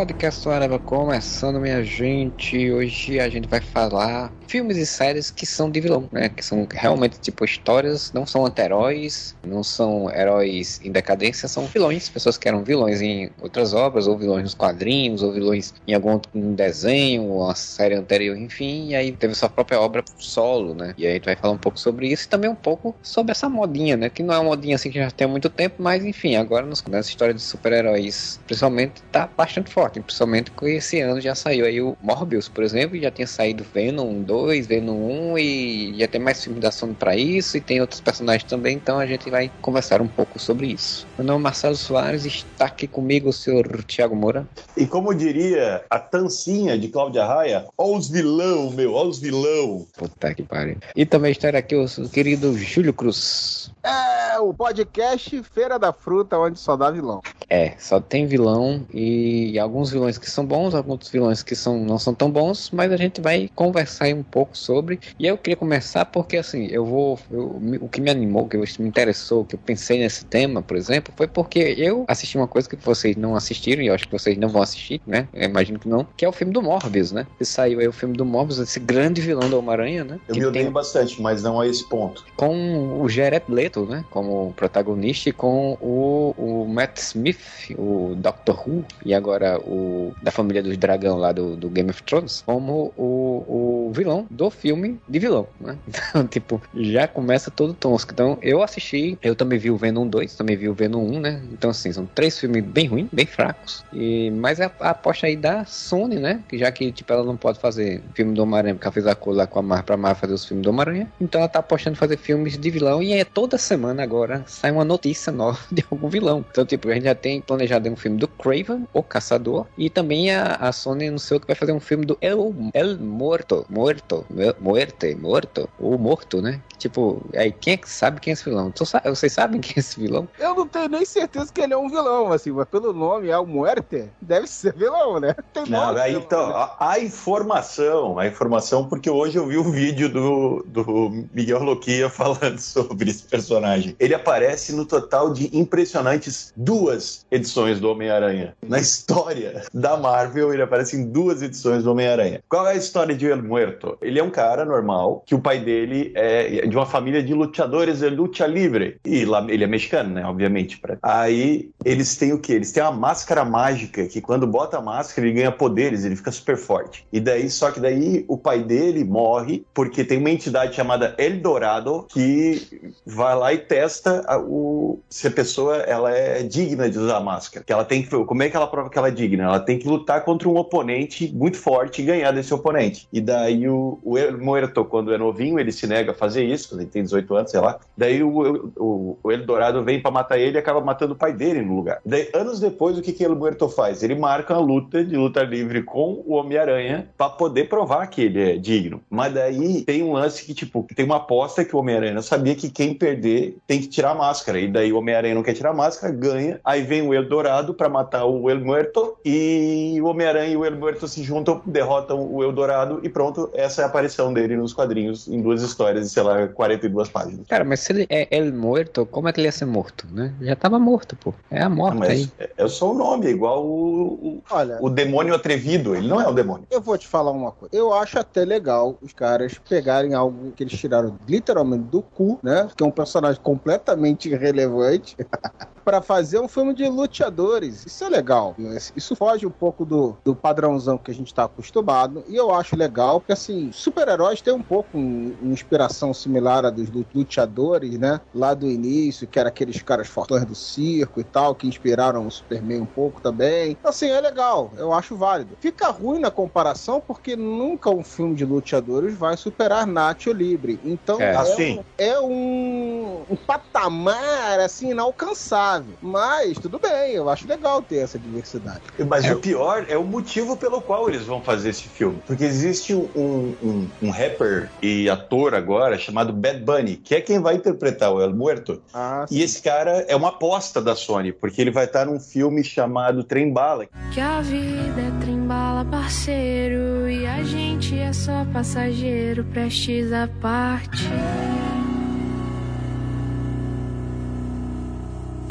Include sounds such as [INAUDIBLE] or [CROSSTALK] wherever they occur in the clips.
Podcast Areva começando, minha gente. Hoje a gente vai falar filmes e séries que são de vilão, né? Que são realmente tipo histórias, não são anti-heróis, não são heróis em decadência, são vilões, pessoas que eram vilões em outras obras, ou vilões nos quadrinhos, ou vilões em algum um desenho, uma série anterior, enfim, e aí teve sua própria obra solo, né? E aí a gente vai falar um pouco sobre isso e também um pouco sobre essa modinha, né? Que não é uma modinha assim que já tem há muito tempo, mas enfim, agora nos, nessa história de super-heróis, principalmente, tá bastante forte, principalmente que esse ano já saiu aí o Morbius, por exemplo, já tinha saído Venom 2, 2, Venom 1 e já tem mais filmes da Sony pra isso e tem outros personagens também, então a gente vai conversar um pouco sobre isso. Meu nome é Marcelo Soares está aqui comigo o senhor Tiago Moura. E como diria a tancinha de Cláudia Raia, ó os vilão, meu, ó os vilão. Puta que pariu. E também está aqui o querido Júlio Cruz. É, o podcast Feira da Fruta, onde só dá vilão. É, só tem vilão e alguns vilões que são bons, alguns vilões que são, não são tão bons, mas a gente vai conversar aí um pouco sobre. E eu queria começar porque, assim, eu vou. Eu, o que me animou, que me interessou, que eu pensei nesse tema, por exemplo, foi porque eu assisti uma coisa que vocês não assistiram, e eu acho que vocês não vão assistir, né? Eu imagino que não, que é o filme do Morbius, né? Que saiu aí o filme do Morbius, esse grande vilão do Homem-Aranha, né? Eu me odeio tem... bastante, mas não a esse ponto. Com o Jared Leto, né? Como protagonista e com o, o Matt Smith o Doctor Who, e agora o da família dos dragão lá do, do Game of Thrones, como o, o vilão do filme de vilão, né? [LAUGHS] Então, tipo, já começa todo tosco. Então, eu assisti, eu também vi o Venom 2, também vi o Venom 1, né? Então, assim, são três filmes bem ruins, bem fracos. E, mas a, a aposta aí da Sony, né? Já que, tipo, ela não pode fazer filme do Homem-Aranha, porque ela fez a cor lá com a Marvel pra Marvel fazer os filmes do Homem-Aranha. Então, ela tá apostando em fazer filmes de vilão e é toda semana agora sai uma notícia nova [LAUGHS] de algum vilão. Então, tipo, a gente já tem planejado um filme do Craven, o Caçador, e também a, a Sony anunciou que vai fazer um filme do El, El Morto, Morto, Muerte, Morto, o Morto, né? Tipo, aí quem é que sabe quem é esse vilão? Vocês sabem quem é esse vilão? Eu não tenho nem certeza que ele é um vilão, assim, mas pelo nome, El Muerte, deve ser vilão, né? [LAUGHS] Tem não, aí, então, né? a, a, informação, a informação, porque hoje eu vi um vídeo do, do Miguel Loquia [LAUGHS] falando sobre esse personagem. Ele aparece no total de impressionantes duas edições do Homem-Aranha. Na história da Marvel, ele aparece em duas edições do Homem-Aranha. Qual é a história de El Muerto? Ele é um cara normal, que o pai dele é de uma família de lutadores de luta livre. E lá ele é mexicano, né? Obviamente. Pra... Aí eles têm o quê? Eles têm uma máscara mágica que quando bota a máscara ele ganha poderes, ele fica super forte. E daí, só que daí o pai dele morre porque tem uma entidade chamada Eldorado que vai lá e testa a, o, se a pessoa ela é digna de usar máscara. Que ela tem que, como é que ela prova que ela é digna? Ela tem que lutar contra um oponente muito forte e ganhar desse oponente. E daí o, o Muerto, quando é novinho, ele se nega a fazer isso, ele tem 18 anos, sei lá. Daí o, o, o Eldorado vem para matar ele e acaba matando o pai dele no lugar. Daí, anos depois, o que, que o Muerto faz? Ele marca uma luta de luta livre com o Homem-Aranha para poder provar que ele é digno. Mas daí tem um lance que, tipo, tem uma aposta que o Homem-Aranha sabia que quem perder tem que tirar a máscara. E daí o Homem-Aranha não quer tirar a máscara, ganha. Aí vem o Eldorado para matar o El Muerto e o Homem-Aranha e o El Muerto se juntam, derrotam o Eldorado e pronto, essa é a aparição dele nos quadrinhos em duas histórias de, sei lá, 42 páginas. Cara, mas se ele é El Muerto, como é que ele ia ser morto, né? Já tava morto, pô. É a morte aí. É, é só o nome, é igual o, o, Olha, o demônio atrevido, ele não é o demônio. Eu vou te falar uma coisa. Eu acho até legal os caras pegarem algo que eles tiraram literalmente do cu, né? Que é um personagem completamente irrelevante. [LAUGHS] para fazer um filme de luteadores. Isso é legal. Isso foge um pouco do, do padrãozão que a gente está acostumado. E eu acho legal, porque assim, super-heróis tem um pouco uma inspiração similar a dos luteadores, né? Lá do início, que era aqueles caras fortões do circo e tal, que inspiraram o Superman um pouco também. Então, assim, é legal. Eu acho válido. Fica ruim na comparação, porque nunca um filme de luteadores vai superar Nacho Libre. Então, é, é, assim. um, é um, um patamar, assim, inalcançável mas tudo bem, eu acho legal ter essa diversidade. Mas é. o pior é o motivo pelo qual eles vão fazer esse filme. Porque existe um, um, um rapper e ator agora chamado Bad Bunny, que é quem vai interpretar o El Muerto. Ah, e esse cara é uma aposta da Sony, porque ele vai estar num filme chamado Trem Bala. Que a vida é trem bala, parceiro, e a gente é só passageiro, prestes a parte.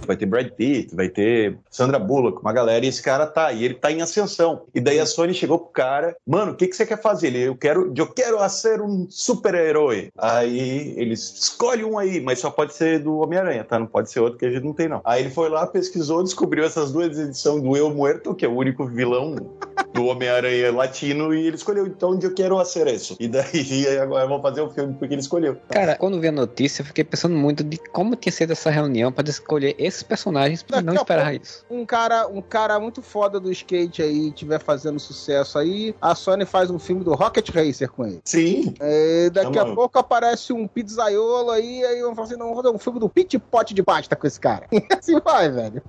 Vai ter Brad Pitt, vai ter Sandra Bullock, uma galera, e esse cara tá, e ele tá em ascensão. E daí a Sony chegou pro cara, mano, o que, que você quer fazer? Ele, eu quero, eu quero ser um super-herói. Aí eles, escolhe um aí, mas só pode ser do Homem-Aranha, tá? Não pode ser outro que a gente não tem, não. Aí ele foi lá, pesquisou, descobriu essas duas edições do Eu Muerto, que é o único vilão do Homem-Aranha latino, e ele escolheu, então, eu quero ser isso. E daí, [LAUGHS] agora vamos fazer o filme porque ele escolheu. Cara, quando vi a notícia, eu fiquei pensando muito de como tinha sido essa reunião para escolher esses personagens pra não esperar pouco- isso. Um cara, um cara muito foda do skate aí, tiver fazendo sucesso aí, a Sony faz um filme do Rocket Racer com ele. Sim, É, daqui Tá a pouco aparece um pizzaiolo aí, aí vão falar assim, não, fazer um filme do Pit Pot de pasta com esse cara. E [LAUGHS] assim vai, velho.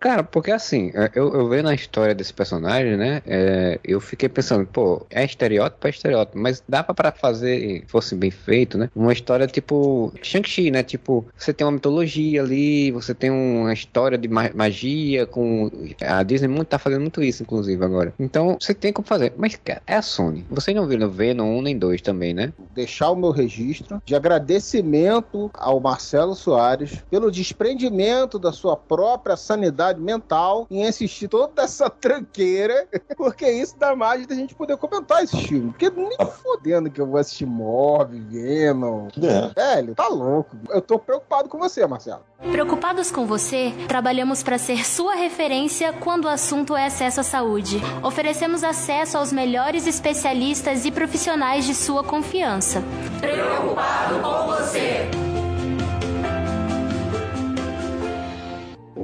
Cara, porque assim, é, eu, eu vendo a história desse personagem, né? é, eu fiquei pensando, pô, é estereótipo, é estereótipo, mas dá pra- fazer, fosse bem feito, né? Uma história tipo Shang-Chi, né? Tipo, você tem uma mitologia ali, você tem uma história de ma- magia com. A Disney muito tá fazendo muito isso, inclusive, agora. Então, você tem como fazer. Mas, cara, é a Sony. Vocês não viram Venom 1 nem 2 também, né? Deixar o meu registro de agradecimento ao Marcelo Soares pelo desprendimento da sua própria sanidade mental em assistir toda essa tranqueira, porque isso dá margem da gente poder comentar esse filme. Porque nem fodendo que eu vou assistir Morb, Venom. é. Velho, tá louco. Eu tô preocupado com você, Marcelo. Preocupados com você, trabalhamos para ser sua referência quando o assunto é acesso à saúde. Oferecemos acesso aos melhores especialistas e profissionais de sua confiança.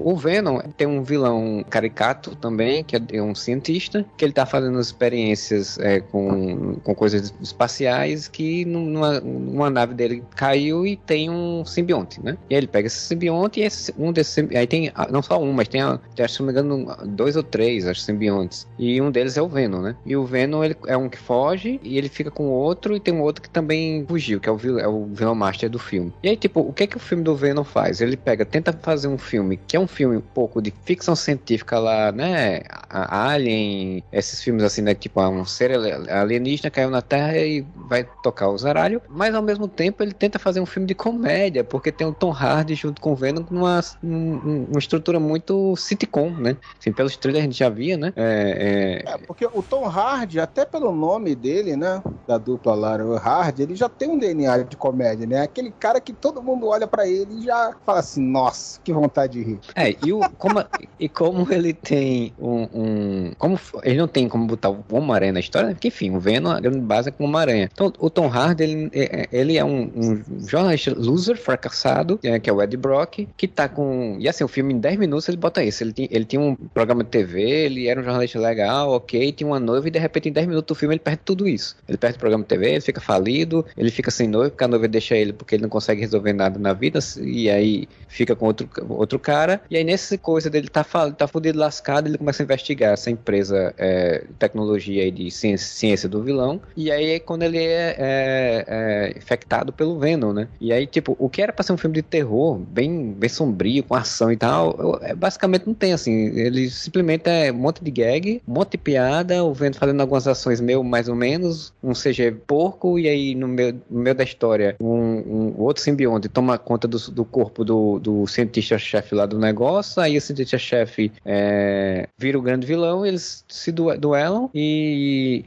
O Venom tem um vilão caricato também, que é um cientista, que ele tá fazendo experiências é, com, com coisas espaciais que numa, numa nave dele caiu e tem um simbionte, né? E aí ele pega esse simbionte e esse, um desses aí tem ah, não só um, mas tem, tem, se me engano, dois ou três acho, simbiontes. E um deles é o Venom, né? E o Venom ele é um que foge e ele fica com outro e tem um outro que também fugiu, que é o, é o vilão master do filme. E aí, tipo, o que é que o filme do Venom faz? Ele pega, tenta fazer um filme que é um filme um pouco de ficção científica lá, né? Alien, esses filmes assim, né? Tipo, um ser ali- alienígena caiu na Terra e vai tocar o zaralho. Mas ao mesmo tempo ele tenta fazer um filme de comédia, porque tem o Tom Hardy junto com o Venom numa um- uma estrutura muito sitcom, né? Assim, pelos trailers a gente já via, né? É, é, É, porque o Tom Hardy, até pelo nome dele, né? Da dupla lá, o Hardy, ele já tem um DNA de comédia, né? Aquele cara que todo mundo olha pra ele e já fala assim, nossa, que vontade de rir. É, e, o, como, e como ele tem um, um- Como ele não tem como botar o Homem-Aranha na história, né? porque enfim, o Venom, a grande base é com o Homem-Aranha. Então, o Tom Hardy, ele, é- ele é um, um jornalista loser, fracassado, é, que é o Ed Brock, que tá com. E assim, o filme em 10 minutos ele bota isso. Ele, tinha- ele tinha um programa de TV, ele era um jornalista legal, ok, tinha uma noiva, e de repente, em 10 minutos do filme, ele perde tudo isso. Ele perde o programa de TV, ele fica falido, ele fica sem noiva, porque a noiva deixa ele porque ele não consegue resolver nada na vida, e aí fica com outro, outro cara. E aí, nessa coisa dele tá, tá fudido lascado, ele começa a investigar essa empresa é, tecnologia aí de ciência, ciência do vilão. E aí, é quando ele é, é, é infectado pelo Venom, né? E aí, tipo, o que era pra ser um filme de terror, bem, bem sombrio, com ação e tal, é, basicamente não tem, assim. Ele simplesmente é um monte de gag, um monte de piada, o Venom fazendo algumas ações meio mais ou menos, um CG porco, e aí no meio, no meio da história, um, um outro simbionte toma conta do, do corpo do, do cientista-chefe lá do negócio, aí o cientista-chefe é, vira o grande vilão, eles se du- duelam e,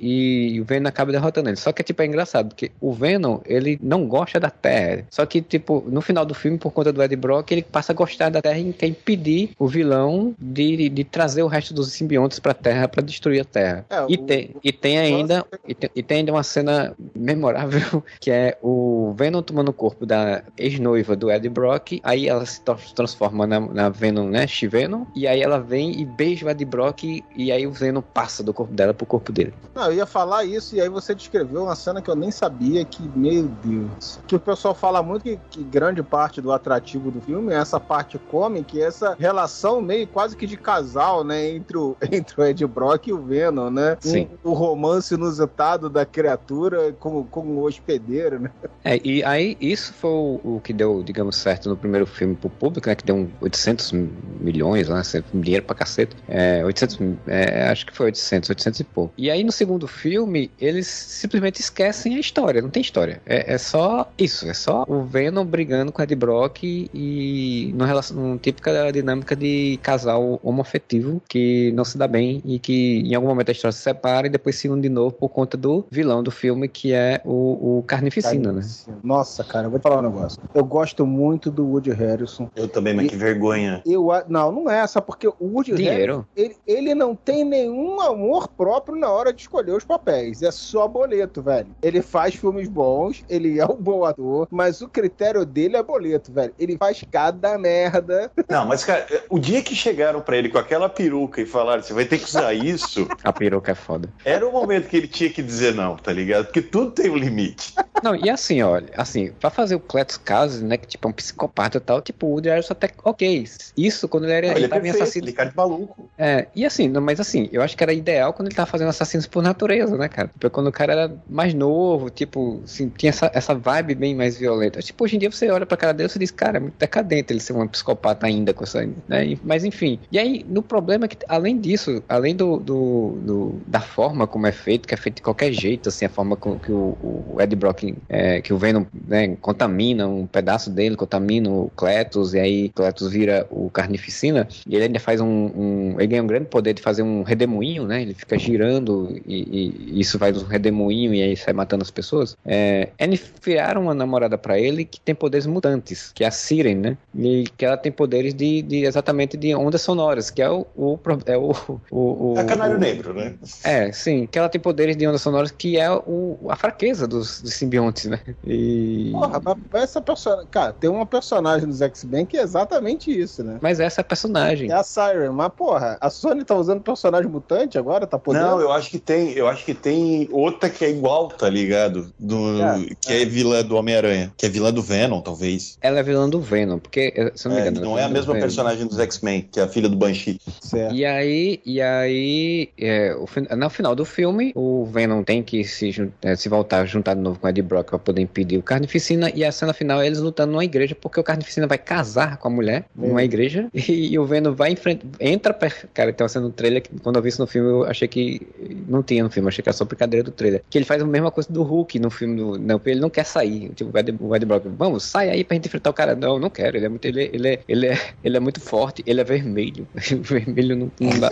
e o Venom acaba derrotando ele. Só que, tipo, é engraçado, porque o Venom, ele não gosta da Terra. Só que, tipo, no final do filme, por conta do Ed Brock, ele passa a gostar da Terra e quer impedir o vilão de, de trazer o resto dos simbiontes pra Terra pra destruir a Terra. É, e, o- tem, e tem ainda e tem, e tem ainda uma cena memorável [LAUGHS] que é o Venom tomando o corpo da ex-noiva do Ed Brock, aí ela se tra- transforma na, na Venom, né, She-Venom, e aí ela vem e beija o Ed Brock e aí o Venom passa do corpo dela pro corpo dele. Não, eu ia falar isso e aí você descreveu uma cena que eu nem sabia que, meu Deus. Que o pessoal fala muito que, que grande parte do atrativo do filme é essa parte cômica e essa relação meio quase que de casal, né? Entre o, [LAUGHS] entre o Ed Brock e o Venom, né? Sim. Um- o romance inusitado da criatura com, com o hospedeiro, né? É, e aí isso foi o, o que deu, digamos, certo no primeiro filme pro público, né, que deu um 800 milhões, né? Dinheiro pra cacete. É, 800, é, acho que foi 800, 800 e pouco. E aí no segundo filme, eles simplesmente esquecem a história, não tem história. É, é só isso, é só o Venom brigando com o Ed Brock e, e numa, relação, numa típica dinâmica de casal homoafetivo que não se dá bem e que em algum momento a história se separa e depois se une de novo por conta do vilão do filme, que é o, o Carnificina, né? Nossa, cara, eu vou te falar um negócio. Eu gosto muito do Woody Harrison. Eu também, mas E- que vergonha. Eu, não, não é essa, porque o Woody Dinheiro. Ele, ele não tem nenhum amor próprio na hora de escolher os papéis. É só boleto, velho. Ele faz filmes bons, ele é um bom ator, mas o critério dele é boleto, velho. Ele faz cada merda. Não, mas, cara, o dia que chegaram pra ele com aquela peruca e falaram, você vai ter que usar isso, A peruca é foda. era o momento que ele tinha que dizer não, tá ligado? Porque tudo tem um limite. Não, e assim, olha, assim, pra fazer o Cletus Casos, né, que tipo é um psicopata e tal, tipo, o Woody Harrelson até, ok, isso quando ele era, ele ele é em perfeito, assassino, ele cara de maluco. é, e assim, não, mas assim, eu acho que era ideal quando ele tava fazendo Assassinos por Natureza, né, cara, tipo, quando o cara era mais novo, tipo, assim, tinha essa, essa vibe bem mais violenta, tipo, hoje em dia você olha pra cara dele e diz, cara, é muito decadente ele ser um psicopata ainda com essa, né, mas enfim, e aí, no problema é que, além disso, além do, do, do- da forma como é feito, que é feito de qualquer jeito, assim, a forma com que o, o Ed Brock, é, que o Venom, né, contamina um pedaço dele, contamina o Cletus, e aí Cletus vira o Carnificina, e ele ainda faz um, um- ele ganha um grande poder de fazer um redemoinho, né, ele fica girando, e, e isso faz um redemoinho, e aí sai matando as pessoas, é, eles criaram uma namorada pra ele que tem poderes mutantes, que é a Siren, né, e que ela tem poderes de, de exatamente de ondas sonoras, que é o, o, é o, o, o É canário o- negro, né? é, sim, que ela tem poderes de ondas sonoras que é o, a fraqueza dos, dos simbiontes, né? E... Porra, mas essa personagem. Cara, tem uma personagem dos X-Men que é exatamente isso, né? Mas essa é a personagem. É a Siren, mas porra, a Sony tá usando personagem mutante agora? Tá podendo? Não, eu acho que tem, eu acho que tem outra que é igual, tá ligado? Do, É, que é vilã do Homem-Aranha, que é vilã do Venom, talvez. Ela é vilã do Venom, porque, se não me É, engano... não ela é a do mesma Venom. personagem dos X-Men, que é a filha do Banshee. Certo. E aí, e aí é, o no final do filme, o Venom tem que se, eh, se voltar, juntar de novo com o Ed Brock pra poder impedir o Carnificina, e a cena final é eles lutando numa igreja, porque o Carnificina vai casar com a mulher numa Meu. Igreja, [LAUGHS] e, o Venom vai em frente, entra, cara, então sendo no trailer, que quando eu vi isso no filme, eu achei que não tinha no filme, achei que era só brincadeira do trailer, que ele faz a mesma coisa do Hulk no filme, do, não, ele não quer sair, tipo, o Ed, o Ed Brock, vamos, sai aí pra gente enfrentar o cara, não, não quero, ele é muito, ele, ele, é, ele, é, ele é muito forte, ele é vermelho, [LAUGHS] vermelho não, não dá,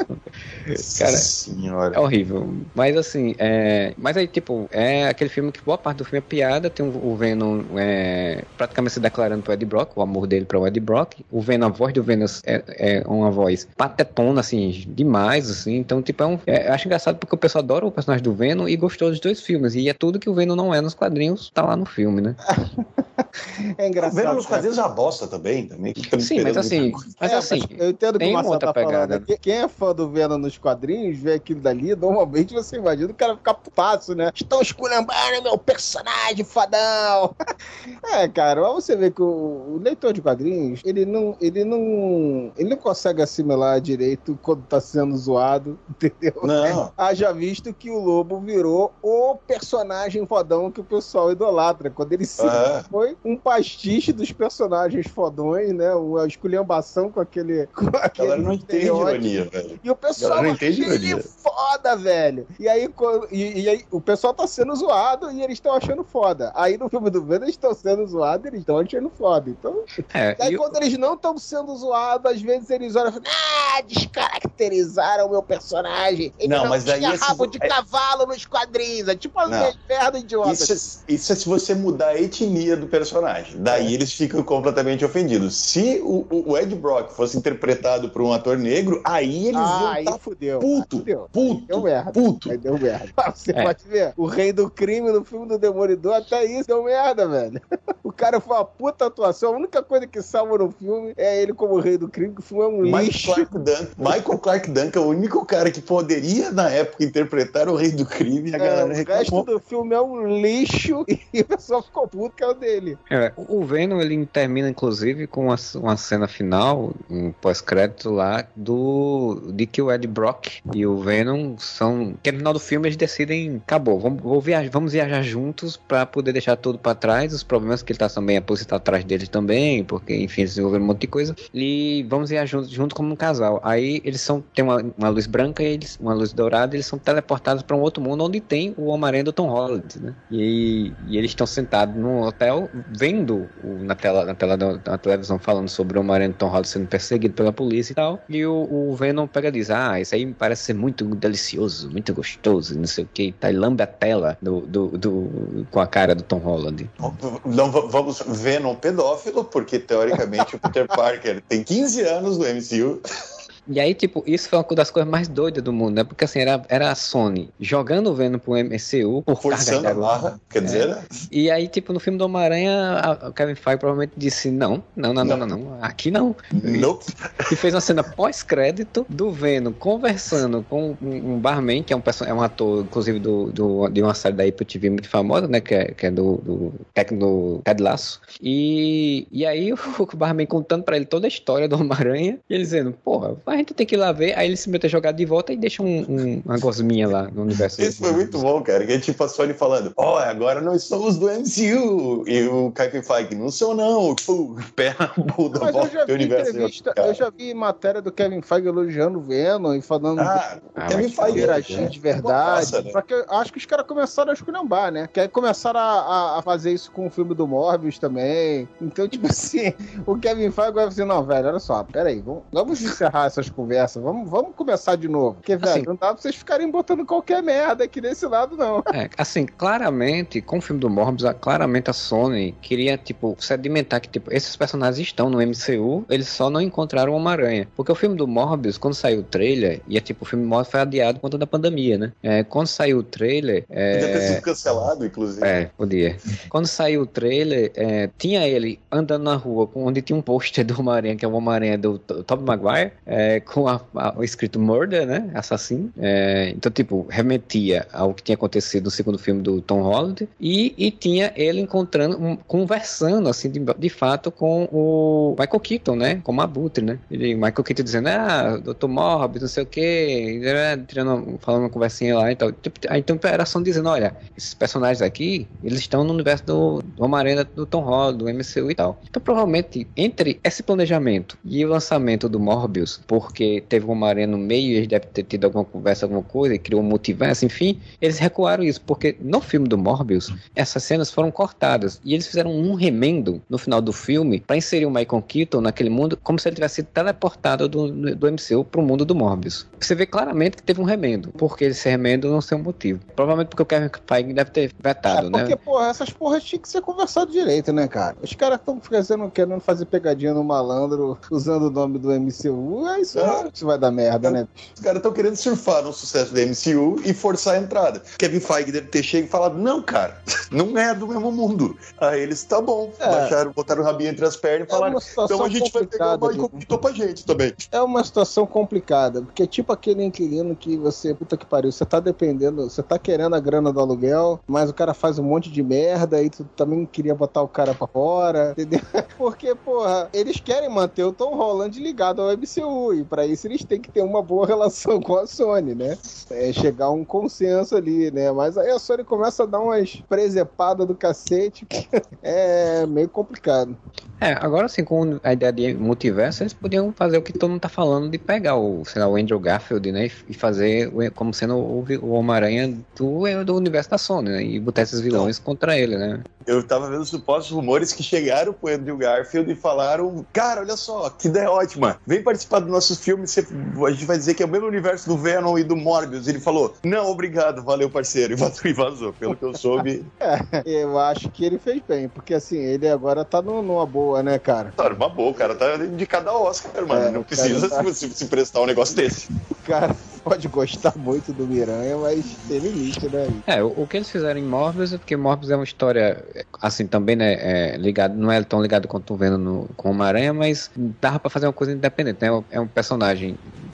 Cara, senhora. é horrível. Mas assim, é... Mas aí, tipo, é aquele filme que boa parte do filme é piada. Tem o o Venom é... praticamente se declarando pro Ed Brock, o amor dele pro Ed Brock. O Venom, a voz do Venom é, é uma voz patetona, assim, demais, assim. Então, tipo, é um... é, eu acho engraçado porque o pessoal adora o personagem do Venom e gostou dos dois filmes. E é tudo que o Venom não é nos quadrinhos, tá lá no filme, né? [LAUGHS] É O engraçado. Venom nos cara. quadrinhos é uma bosta também, também. Sim, mas assim, mas É, assim, eu entendo que tem o outra tá falando. pegada. né? Quem- Quem é fã do Venom nos quadrinhos, vê aquilo dali, normalmente você imagina o cara ficar putaço, né? Estão esculhambando meu personagem fadão. [LAUGHS] é, cara, mas você vê que o, o leitor de quadrinhos, ele não, ele não, ele não consegue assimilar direito quando tá sendo zoado, [LAUGHS] entendeu? Não, Haja visto que o Lobo virou o personagem fodão que o pessoal idolatra. Quando ele se Ah. foi um pastiche dos personagens fodões, né? Uma esculhambação com aquele. [LAUGHS] Com a aquele galera não entende ironia, velho. E o pessoal Galera não entende ele ironia. foda, velho. E aí, e, e aí o pessoal tá sendo zoado e eles estão achando foda. Aí no filme do Venom eles estão sendo zoados e eles estão achando foda. Então, é, e aí e- quando eles não estão sendo zoados, às vezes eles olham e falam, ah, descaracterizaram o meu personagem. Ele Não, não, mas tinha esse- rabo de é- cavalo nos quadrinhos. É tipo as merdas idiotas. Isso é, isso é se você mudar a etnia do personagem. Daí eles ficam completamente ofendidos. Se o, o- Ed Brock fosse interpretado por um ator negro, aí eles ah, iam aí estar fudeu. puto, Aí puto, Deu merda. puto. Aí deu merda. [LAUGHS] Você É. pode ver, o rei do crime no filme do Demolidor, até isso deu merda, velho. [LAUGHS] O cara foi uma puta atuação. A única coisa que salva no filme é ele como rei do crime, que o filme é um Michael lixo. Clark, Duncan, Michael Clark Duncan é o único cara que poderia, na época, interpretar o rei do crime e a É, galera o resto do filme é um lixo [LAUGHS] e o pessoal ficou puto que é o dele. É, o Venom ele termina inclusive com uma, uma cena final, um pós-crédito lá do de que o Ed Brock e o Venom são, que no final do filme eles decidem, acabou, vamos, viajar, vamos viajar juntos pra poder deixar tudo pra trás, os problemas que ele tá também a polícia tá atrás deles também, porque, enfim, eles desenvolveram um monte de coisa. E vamos viajar junto, junto como um casal. Aí eles são, tem uma, uma luz branca e eles, uma luz dourada, e eles são teleportados para um outro mundo onde tem o Homem-Aranha do Tom Holland, né? E, e eles estão sentados num hotel vendo o, na tela, na tela da, televisão falando sobre o Homem-Aranha do Tom Holland sendo perseguido pela polícia e tal. E o, o Venom pega e diz: Ah, isso aí parece ser muito delicioso, muito gostoso, não sei o que. Tá, e lambe a tela do, do, do, com a cara do Tom Holland. Não vamos Venom pedófilo, porque teoricamente o Peter [LAUGHS] Parker tem 15 anos no MCU. E aí, tipo, isso foi uma das coisas mais doidas do mundo, né? Porque assim, era, era a Sony jogando o Venom pro MCU por Forçando a barra, quer dizer, é. né? E aí, tipo, no filme do Homem-Aranha, o Kevin Feige provavelmente disse, não, não, não, não, não, não, aqui não. Nope. E fez uma cena pós-crédito do Venom conversando com um barman, que é um, é um ator, inclusive, do, do, de uma série da Apple TV muito famosa, né? Que é, que é do, do técnico Ted. E, e aí o, [LAUGHS] o barman contando pra ele toda a história do Homem-Aranha, e ele dizendo, porra, a gente tem que ir lá ver. Aí ele se mete a jogar de volta e deixa um, um, uma gosminha lá no universo. Isso foi muito bom, cara. Que é tipo a Sony falando: Ó, oh, agora nós somos do MCU. E o Kevin Feige, não sou não. [LAUGHS] Pô, Mas eu já vi universo eu já vi matéria do Kevin Feige elogiando o Venom e falando ah, ah, Kevin Feige interagir de verdade. Nossa, né? Porque acho que os caras começaram a esculhambar, né? Que aí começaram a, a, fazer isso com o filme do Morbius também. Então, tipo [LAUGHS] assim, o Kevin Feige vai dizer, não, velho, olha só, peraí, vamos, vamos encerrar essas conversa. Vamos, vamos começar de novo. Porque, velho, assim, não dá pra vocês ficarem botando qualquer merda aqui desse lado, não. É, assim, claramente, com o filme do Morbius, claramente a Sony queria, tipo, sedimentar que, tipo, esses personagens estão no MCU, eles só não encontraram o Homem-Aranha. Porque o filme do Morbius, quando saiu o trailer, e é tipo, o filme Morbius foi adiado por conta da pandemia, né? É, quando saiu o trailer. É... Podia ter sido cancelado, inclusive. É, podia. quando saiu o trailer, é, tinha ele andando na rua, onde tinha um pôster do Homem-Aranha, que é o Homem-Aranha do Tobey Maguire, é, com a, a, o escrito murder, né? Assassino. É, então, tipo, remetia ao que tinha acontecido no segundo filme do Tom Holland. E, e tinha ele encontrando, um, conversando, assim, de, de, fato, com o Michael Keaton, né? Como abutre, né? Ele, Michael Keaton dizendo, ah, Dr. Morbius, não sei o quê, tirando, falando uma conversinha lá e tal. Tipo, então era só dizendo, olha, esses personagens aqui, eles estão no universo do, do Homem-Aranha do Tom Holland, do MCU e tal. Então, provavelmente, entre esse planejamento e o lançamento do Morbius, porque teve uma aranha no meio, eles devem ter tido alguma conversa, alguma coisa, e criou um multiverso, enfim, eles recuaram isso, porque no filme do Morbius, essas cenas foram cortadas, e eles fizeram um remendo no final do filme para inserir o Michael Keaton naquele mundo, como se ele tivesse sido teleportado do, do MCU pro mundo do Morbius. Você vê claramente que teve um remendo, porque esse remendo não tem um motivo. Provavelmente porque o Kevin Feige deve ter vetado, é porque, né? Porque, porra, essas porras tinham que ser conversado direito, né, cara? Os caras estão fazendo, querendo fazer pegadinha no malandro, usando o nome do MCU, é isso, é. isso vai dar merda, né? Os caras estão querendo surfar no sucesso da MCU e forçar a entrada. Kevin Feige deve ter chegado e falado: não, cara, [LAUGHS] não é do mesmo mundo. Aí eles, tá bom, é. baixaram, botaram o rabinho entre as pernas e é falaram: então a gente vai pegar o Michael Keaton pra gente também. É uma situação complicada, porque é tipo aquele inquilino que você, puta que pariu, você tá dependendo, você tá querendo a grana do aluguel, mas o cara faz um monte de merda e tu também queria botar o cara pra fora, [LAUGHS] entendeu? Porque, porra, eles querem manter o Tom Holland ligado ao MCU e pra isso eles têm que ter uma boa [LAUGHS] relação com a Sony, né? É chegar a um consenso ali, né? Mas aí a Sony começa a dar umas presepadas do cacete, [LAUGHS] é meio complicado. É, agora assim, com a ideia de multiverso, eles podiam fazer o que todo mundo tá falando de pegar o, sei lá, o Andrew Garfield, né? E fazer como sendo o, o Homem-Aranha do, do universo da Sony, né? E botar esses vilões então, contra ele, né? Eu tava vendo supostos rumores que chegaram pro Andrew Garfield e falaram: Cara, olha só, que ideia ótima. Vem participar do nosso filme, você, a gente vai dizer que é o mesmo universo do Venom e do Morbius. Ele falou: Não, obrigado, valeu, parceiro. [LAUGHS] E vazou, pelo que eu soube. [LAUGHS] é, eu acho que ele fez bem, porque assim, ele agora tá numa boa, né, cara? Tá numa boa, o cara tá indicado a Oscar, mano. É, Não precisa tá... se, se prestar um negócio desse. O cara pode gostar muito do Miranha, mas tem limite, né? É, o, o, que eles fizeram em Morbius é porque Morbius é uma história, assim, também, né, é ligado, não é tão ligado quanto vendo no, com o Aranha, mas dava pra fazer uma coisa independente, né? É um personagem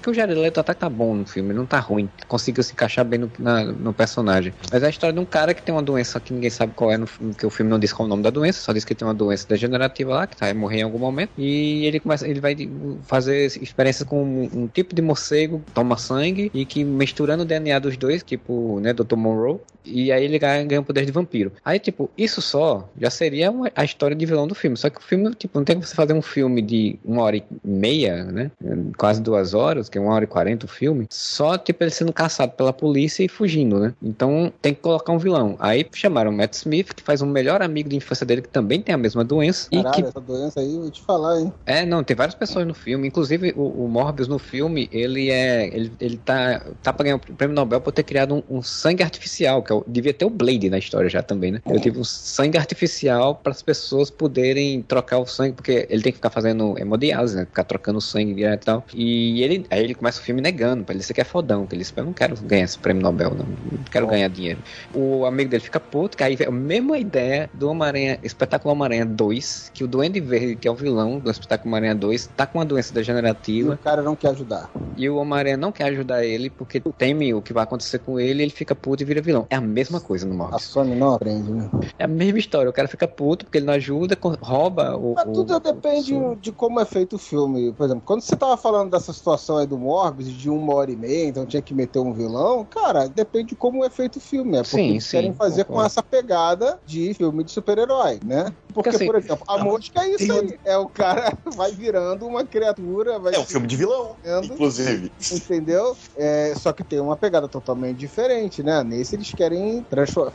que o Jared Leto até tá bom no filme, não tá ruim. Conseguiu se encaixar bem no, na, no personagem. Mas é a história de um cara que tem uma doença que ninguém sabe qual é, no, que o filme não diz qual é o nome da doença, só diz que tem uma doença degenerativa lá, que vai morrer em algum momento. E ele começa, ele vai fazer experiências com um, um tipo de morcego, toma sangue, e que misturando o DNA dos dois, tipo, né, Dr. Monroe, e aí ele ganha, ganha o poder de vampiro. Aí, tipo, isso só já seria uma, a história de vilão do filme. Só que o filme, tipo, não tem como você fazer um filme de uma hora e meia, né? Quase duas horas, que é uma hora e quarenta o filme, só, tipo, ele sendo caçado pela polícia e fugindo, né? Então tem que colocar um vilão. Aí chamaram o Matt Smith, que faz um melhor amigo de infância dele, que também tem a mesma doença. Caralho, e que... essa doença aí, vou te falar, hein? É, não, tem várias pessoas no filme. Inclusive, o, o Morbius no filme, ele é. Ele, ele tá, tá pra ganhar o prêmio Nobel por ter criado um, um sangue artificial, que é o, devia ter o Blade na história já também, né? Eu tive um sangue artificial para as pessoas poderem trocar o sangue, porque ele tem que ficar fazendo hemodiálise, né? Ficar trocando o sangue direto e tal. E ele, aí ele começa o filme negando, pra ele ser que é fodão, que ele diz, eu não quero ganhar esse prêmio Nobel, não, não quero oh. ganhar dinheiro. O amigo dele fica puto, que aí vem a mesma ideia do Homem-Aranha, Espetáculo Homem-Aranha 2, que o Duende Verde, que é o vilão do Espetáculo Homem-Aranha 2, tá com uma doença degenerativa. E o cara não quer ajudar. E o Homem-Aranha não quer ajudar ele, porque teme o que vai acontecer com ele, ele fica puto e vira vilão. É a mesma coisa no Morbius. A Sony não aprende, né? É a mesma história, o cara fica puto porque ele não ajuda, rouba o. Mas tudo o, depende o... de como é feito o filme. Por exemplo, quando você tava falando dessa situação aí do Morbius, de uma hora e meia, então tinha que meter um vilão, cara, depende de como é feito o filme. É porque sim, eles sim, querem fazer concordo. com essa pegada de filme de super-herói, né? Porque, assim, por exemplo, a mosca é isso aí. É o cara [LAUGHS] vai virando uma criatura. Vai é um filme de vilão, inclusive. Entendeu? É, só que tem uma pegada totalmente diferente, né? Nesse eles querem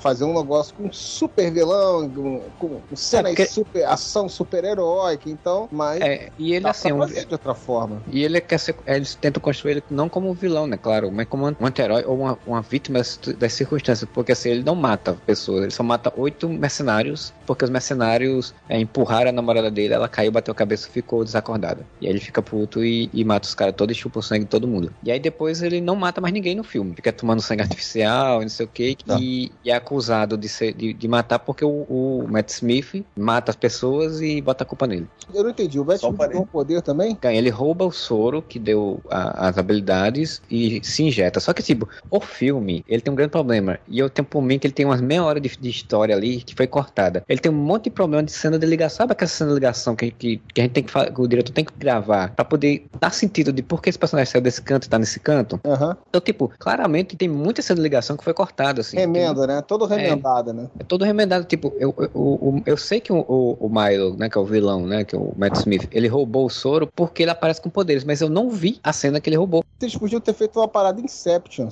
fazer um negócio com super vilão, com, com cena é porque... super, ação super heróica, então, mas. É, e ele assim. Um... de outra forma. E ele quer ser. Eles tentam construir ele não como um vilão, né? Claro, mas como um anti-herói ou uma, uma vítima das, das circunstâncias. Porque assim, ele não mata pessoas, ele só mata oito mercenários, porque os mercenários é, empurraram a namorada dele, ela caiu, bateu a cabeça e ficou desacordada. E aí ele fica puto e, e mata os caras todos e chupa o sangue de todo mundo. E aí depois ele não mata mais ninguém no filme. Fica tomando sangue [LAUGHS] artificial e não sei o que. E, e, é acusado de, ser, de, de matar porque o, o, Matt Smith mata as pessoas e bota a culpa nele. Eu não entendi. O Matt Smith tem um poder também? Ele rouba o soro que deu a, as habilidades e se injeta. Só que, tipo, o filme, ele tem um grande problema. E eu tenho por mim que ele tem umas meia hora de, de história ali que foi cortada. Ele tem um monte de problema de cena de ligação. Sabe aquela cena de ligação que, que, que a gente tem que que o diretor tem que gravar para poder dar sentido de por que esse personagem saiu desse canto e tá nesse canto? Uhum. Então, tipo, claramente tem muita cena de ligação que foi cortada, assim. Remenda, né? Todo remendado, é, né? É todo remendado. Tipo, eu, eu, eu, eu sei que o, o, o, Milo, né, que é o vilão, né, que é o Matt Smith, ele roubou o soro porque ele aparece com poderes, mas eu não vi a cena que ele roubou. Vocês podiam ter feito uma parada Inception.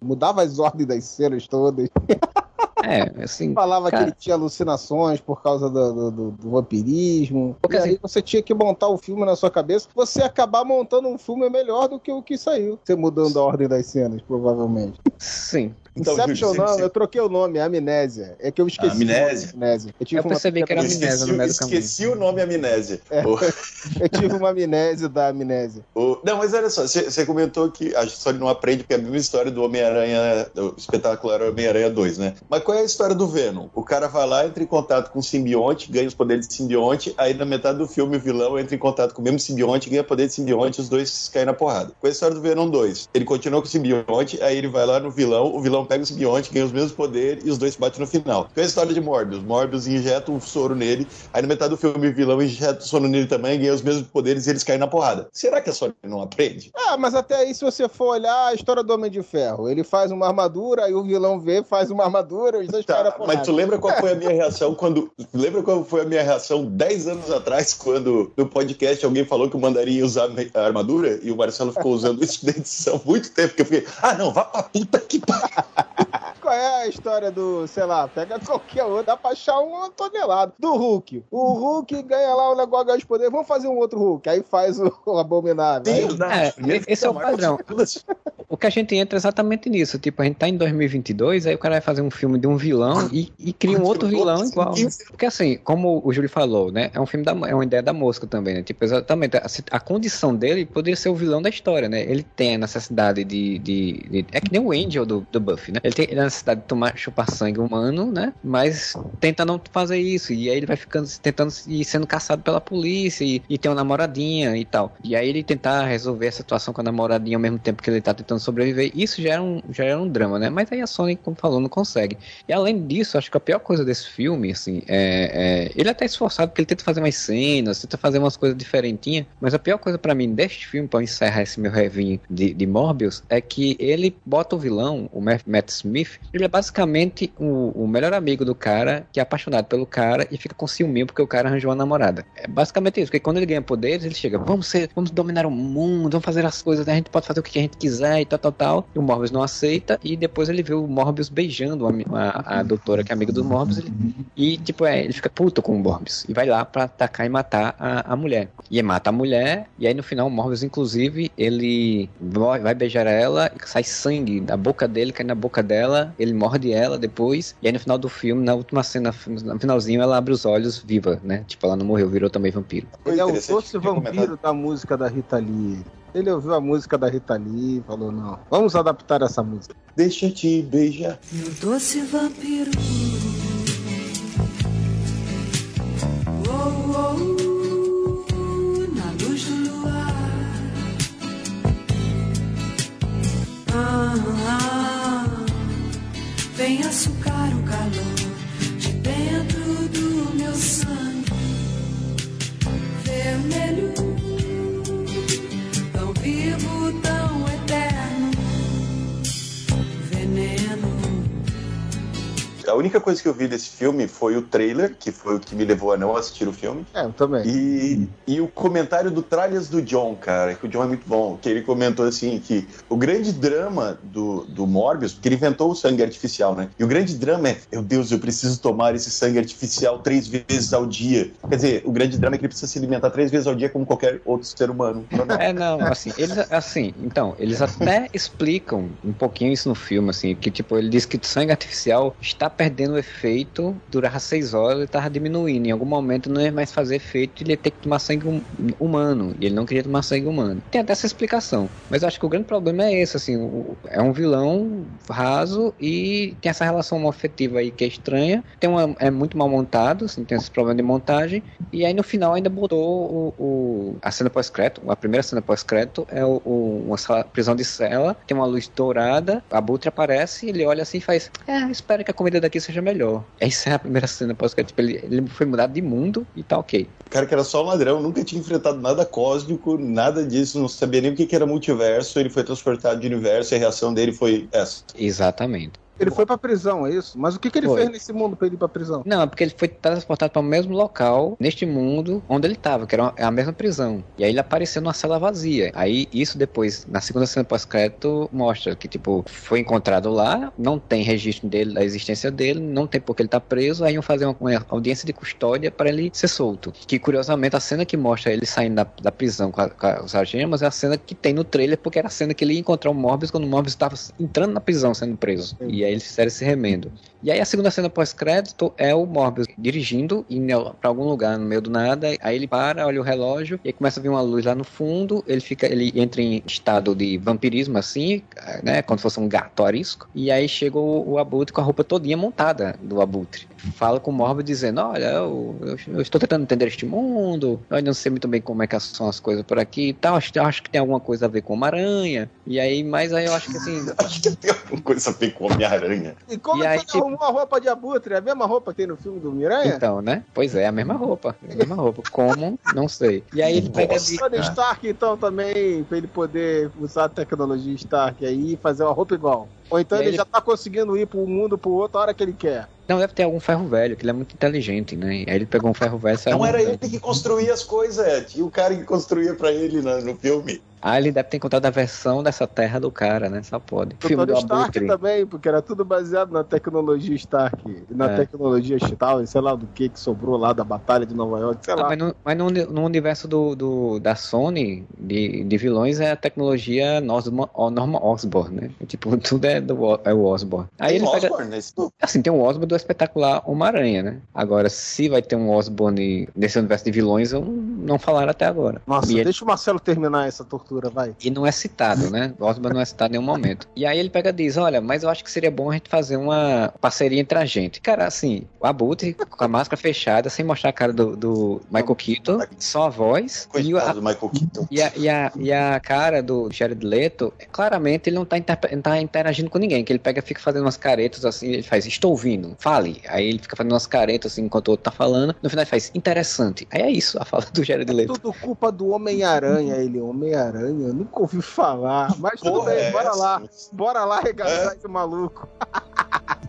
Mudava as [LAUGHS] ordens das cenas todas. [LAUGHS] É, assim. Falava cara... que ele tinha alucinações por causa do, do, do vampirismo. Porque e assim, aí você tinha que montar o filme na sua cabeça. Você acabar montando um filme melhor do que o que saiu. Você mudando a ordem das cenas, provavelmente. Sim. Então, Inception não, eu troquei o nome, é Amnésia. É que eu esqueci. Amnésia? amnésia. Eu, eu percebi uma... que era Amnésia no meio do caminho. Esqueci o nome Amnésia. É. [LAUGHS] eu tive uma amnésia da Amnésia. Não, mas olha só, você comentou que a história não aprende, porque é a mesma história do Homem-Aranha, do espetacular Homem-Aranha 2, né? Mas qual é a história do Venom? O cara vai lá, entra em contato com o simbionte, ganha os poderes de simbionte, aí na metade do filme o vilão entra em contato com o mesmo simbionte, ganha poder de simbionte, os dois caem na porrada. Qual é a história do Venom 2? Ele continua com o simbionte, aí ele vai lá no vilão, o vilão pega o simbionte, ganha os mesmos poderes e os dois se batem no final. Qual é a história de Morbius? Morbius injeta um soro nele, aí na metade do filme o vilão injeta o soro nele também, ganha os mesmos poderes e eles caem na porrada. Será que a Sony não aprende? Ah, mas até aí, se você for olhar a história do Homem de Ferro, ele faz uma armadura, aí o vilão vê, faz uma armadura, os dois tá, Mas tu lembra qual foi a minha reação quando. Lembra qual foi a minha reação 10 anos atrás, quando no podcast alguém falou que o mandarim ia usar a armadura e o Marcelo ficou usando isso na edição muito tempo, que eu fiquei, ah, não, vá pra puta que pariu. Qual é a história do, sei lá, pega [LAUGHS] qualquer outro, dá pra achar um tonelado. Do Hulk. O Hulk ganha lá o negócio ganha os poderes, vamos fazer um outro Hulk. Aí faz o, o [LAUGHS] abominável. Aí, é, esse é o padrão. [LAUGHS] o que a gente entra exatamente nisso. Tipo, a gente tá em 2022, aí o cara vai fazer um filme de um vilão e, e cria um outro vilão igual. Porque assim, como o Júlio falou, né? É um filme da é uma ideia da mosca também, né? Tipo, exatamente. A, a condição dele poderia ser o vilão da história, né? Ele tem a necessidade de. de, de é que nem o Angel do, do Buffy, né? Ele tem a necessidade de tomar, chupar sangue humano, né? Mas tenta não fazer isso. E aí ele vai ficando tentando ir sendo caçado pela polícia e, e tem uma namoradinha e tal. E aí ele tentar resolver a situação com a namoradinha ao mesmo tempo que ele tá tentando sobreviver. Isso já era um, já era um drama, né? Mas aí a Sony, como falou, não consegue. E além disso, acho que a pior coisa desse filme, assim, é, é ele é até esforçado porque ele tenta fazer mais cenas, tenta fazer umas coisas diferentinhas. Mas a pior coisa para mim deste filme, para encerrar esse meu revinho de, de Morbius, é que ele bota o vilão, o Matt Smith, ele é basicamente o, o melhor amigo do cara, que é apaixonado pelo cara e fica com ciúminho porque o cara arranjou uma namorada. É basicamente isso, porque quando ele ganha poderes, ele chega, vamos ser, vamos dominar o mundo, vamos fazer as coisas, a gente pode fazer o que a gente quiser e tal, tal, tal. E o Morbius não aceita e depois ele vê o Morbius beijando a, a, a doutora que é amiga do Morbius ele, e, tipo, é, ele fica puto com o Morbius e vai lá pra atacar e matar a, a mulher. E ele mata a mulher e aí no final o Morbius, inclusive, ele vai beijar ela e sai sangue da boca dele, cai na boca dela, ele morde ela depois e aí no final do filme, na última cena, no finalzinho, ela abre os olhos viva, né? Tipo, ela não morreu, virou também vampiro. Ele é o doce vampiro da música da Rita Lee. Ele ouviu a música da Rita Lee e falou: não, vamos adaptar essa música. Deixa eu te beijar. Meu doce vampiro. Oh, oh, oh, na luz do luar. Ah, ah, vem açucar A única coisa que eu vi desse filme foi o trailer, que foi o que me levou a não assistir o filme. É, eu também. E, e o comentário do Tralhas do John, cara, que o John é muito bom, que ele comentou assim que o grande drama do, do Morbius, porque ele inventou o sangue artificial, né? E o grande drama é, meu Deus, eu preciso tomar esse sangue artificial três vezes ao dia. Quer dizer, o grande drama é que ele precisa se alimentar três vezes ao dia como qualquer outro ser humano. [LAUGHS] É, não, assim, eles, assim, então, eles até explicam um pouquinho isso no filme, assim, que tipo, ele diz que o sangue artificial está perdendo o efeito, durava seis horas e tava diminuindo. Em algum momento não ia mais fazer efeito, ele ia ter que tomar sangue hum- humano. E ele não queria tomar sangue humano. Tem até essa explicação. Mas eu acho que o grande problema é esse, assim, o- é um vilão raso e tem essa relação afetiva aí que é estranha. Tem uma, é muito mal montado, assim, tem esse problema de montagem. E aí no final ainda botou o, o- a cena pós-crédito, a primeira cena pós-crédito é o, o- uma sala- prisão de cela, tem uma luz dourada, a Butre aparece, ele olha assim e faz, é, espero que a comida daqui seja melhor. Essa é a primeira cena pós-crédito, tipo, ele, ele foi mudado de mundo e tá ok. O cara que era só um ladrão, nunca tinha enfrentado nada cósmico, nada disso, não sabia nem o que que era multiverso, ele foi transportado de universo e a reação dele foi essa. Exatamente. Ele foi pra prisão, é isso? Mas o que, que ele Foi. fez nesse mundo pra ele ir pra prisão? Não, é porque ele foi transportado para o mesmo local, neste mundo, onde ele estava, que era uma- é a mesma prisão. E aí ele apareceu numa cela vazia. Aí isso depois, na segunda cena pós-crédito, mostra que, tipo, foi encontrado lá, não tem registro dele, da existência dele, não tem porque ele tá preso, aí iam fazer uma, uma audiência de custódia para ele ser solto. Que, curiosamente, a cena que mostra ele saindo da, da prisão com, a, com as algemas é a cena que tem no trailer, porque era a cena que ele ia encontrar o Morbius quando o Morbius estava entrando na prisão, sendo preso. E aí eles fizeram esse remendo. E aí a segunda cena pós-crédito é o Morbius dirigindo, indo pra algum lugar no meio do nada, aí ele para, olha o relógio, e começa a vir uma luz lá no fundo, ele fica, ele entra em estado de vampirismo assim, né, como se fosse um gato arisco, e aí chega o, o Abutre com a roupa todinha montada do Abutre. Fala com o Morbius dizendo, olha, eu, eu- eu estou tentando entender este mundo, eu ainda não sei muito bem como é que são as coisas por aqui e tal, acho, acho que tem alguma coisa a ver com uma aranha, e aí, mas aí eu acho que assim, [LAUGHS] Acho que tem alguma coisa a ver com Homem-Aranha. E como E é aí, ele tipo- arrumou a roupa de abutre? É a mesma roupa que tem no filme do Miranha? Então, né? Pois é, a mesma roupa. A mesma roupa. Como? Não sei. E aí ele pega Nossa. de. Stark, então, também, pra ele poder usar a tecnologia Stark aí e fazer uma roupa igual. Ou então ele, ele- já tá conseguindo ir pro mundo pro outro a hora que ele quer. Não, deve ter algum ferro velho, que ele é muito inteligente, né? Aí ele pegou um ferro velho e saiu. Não era ele que construía as coisas, Ed. E o cara que construía pra ele no filme. Ah, ele deve ter encontrado a versão dessa terra do cara, né? Só pode. O Filme do Stark Abutre. também, porque era tudo baseado na tecnologia Stark, na É. tecnologia tal, sei lá do que que sobrou lá da Batalha de Nova York, sei Ah, lá. mas no, mas no, no universo do, do- da Sony, de, de vilões, é a tecnologia Norma, Norma Osborn, né? Tipo, tudo é, do, O- é o Osborn. Aí Tem ele pega, Osborn nesse Assim, tem um Osborn do espetacular Homem-Aranha, né? Agora, se vai ter um Osborn nesse universo de vilões, eu não falaram até agora. Nossa, e, ele- deixa o Marcelo terminar essa tortura, vai. e não é citado, né? O Osborn não é citado em nenhum momento. E aí ele pega e diz: Olha, mas eu acho que seria bom a gente fazer uma parceria entre a gente. Cara, assim, o Abutre com a máscara fechada, sem mostrar a cara do, do Michael Keaton, só a voz. E, Coitado a, do Michael Keaton. e, a, e, a, e a cara do Jared Leto, claramente ele não tá, não tá interagindo com ninguém, que ele pega e fica fazendo umas caretas assim, ele faz, estou ouvindo, fale. Aí ele fica fazendo umas caretas assim, enquanto o outro tá falando, no final ele faz, interessante. Aí é isso, a fala do Jared Leto. Tudo culpa do Homem-Aranha, ele, Homem-Aranha, eu nunca ouvi falar. Mas tudo Porra, bem, é bora essa? lá. Bora lá arregaçar esse maluco.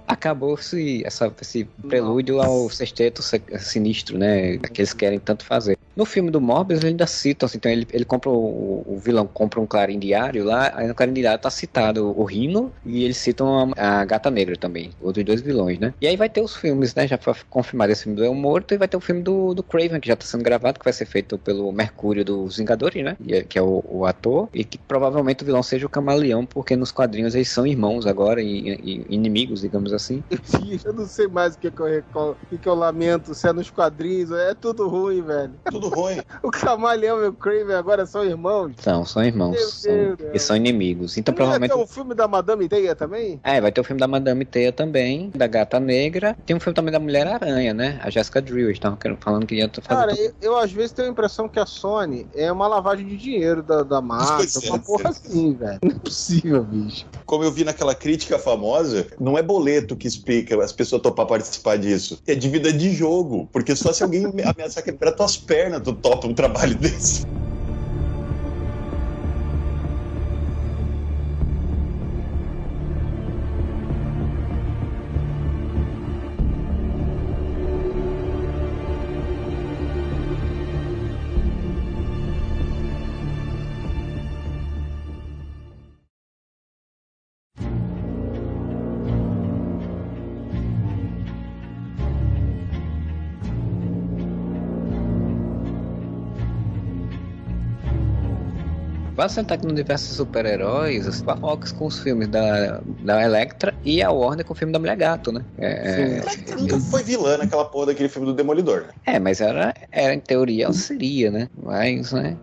Acabou-se esse prelúdio ao sexteto se- sinistro, né, que eles querem tanto fazer. No filme do Morbius, ele ainda cita, assim, então ele, ele compra o, o vilão compra um clarim diário lá, aí no clarim diário tá citado o Rino e eles citam a, a Gata Negra também, outros dois vilões, né? E aí vai ter os filmes, né, já foi confirmado esse filme do El Morto e vai ter o filme do, do Craven, que já tá sendo gravado, que vai ser feito pelo Mercúrio dos Vingadores, né, e é- que é o, o ator, e que provavelmente o vilão seja o Camaleão, porque nos quadrinhos eles são irmãos agora e, e inimigos, digamos assim. [LAUGHS] Eu não sei mais o que, que eu recolo, o que, que eu lamento, se é nos quadrinhos, é tudo ruim, velho. Tudo ruim. O Camaleão e o Craven agora são irmãos. São, são irmãos. São- eles são inimigos. Então Não provavelmente. ter um filme da Madame Teia também? É, vai ter o filme da Madame Teia também, da Gata Negra. Tem um filme também da Mulher Aranha, né? A Jessica Drew. Estavam falando que ia fazer. Cara, tudo- eu, eu às vezes tenho a impressão que a Sony é uma lavagem de dinheiro da, da marca, Pois é, uma porra sim. assim, velho. Não é possível, bicho. Como eu vi naquela crítica famosa, não é boleto que explica as pessoas topar participar disso. É dívida de jogo. Porque só se alguém [LAUGHS] ameaçar quebrar tuas pernas, tu topa um trabalho [LAUGHS] desse. Sentar aqui no universo de super-heróis, os Fox com os filmes da, da Electra e a Warner com o filme da Mulher Gato, né? É, Ela nunca foi vilã naquela porra daquele filme do Demolidor, né? é, mas era, era em teoria ela seria, né? Mas, né?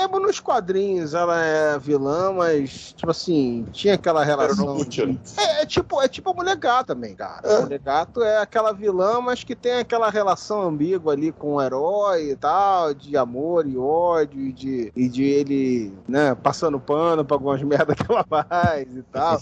É, mesmo nos quadrinhos ela é vilã, mas, tipo assim, tinha aquela Era relação. de- É, é tipo, é tipo a mulher gato também, cara. É. A mulher gato é aquela vilã, mas que tem aquela relação ambígua ali com o herói e tal, de amor e ódio, e de, e de ele, né, passando pano pra algumas [LAUGHS] merdas que ela faz e tal.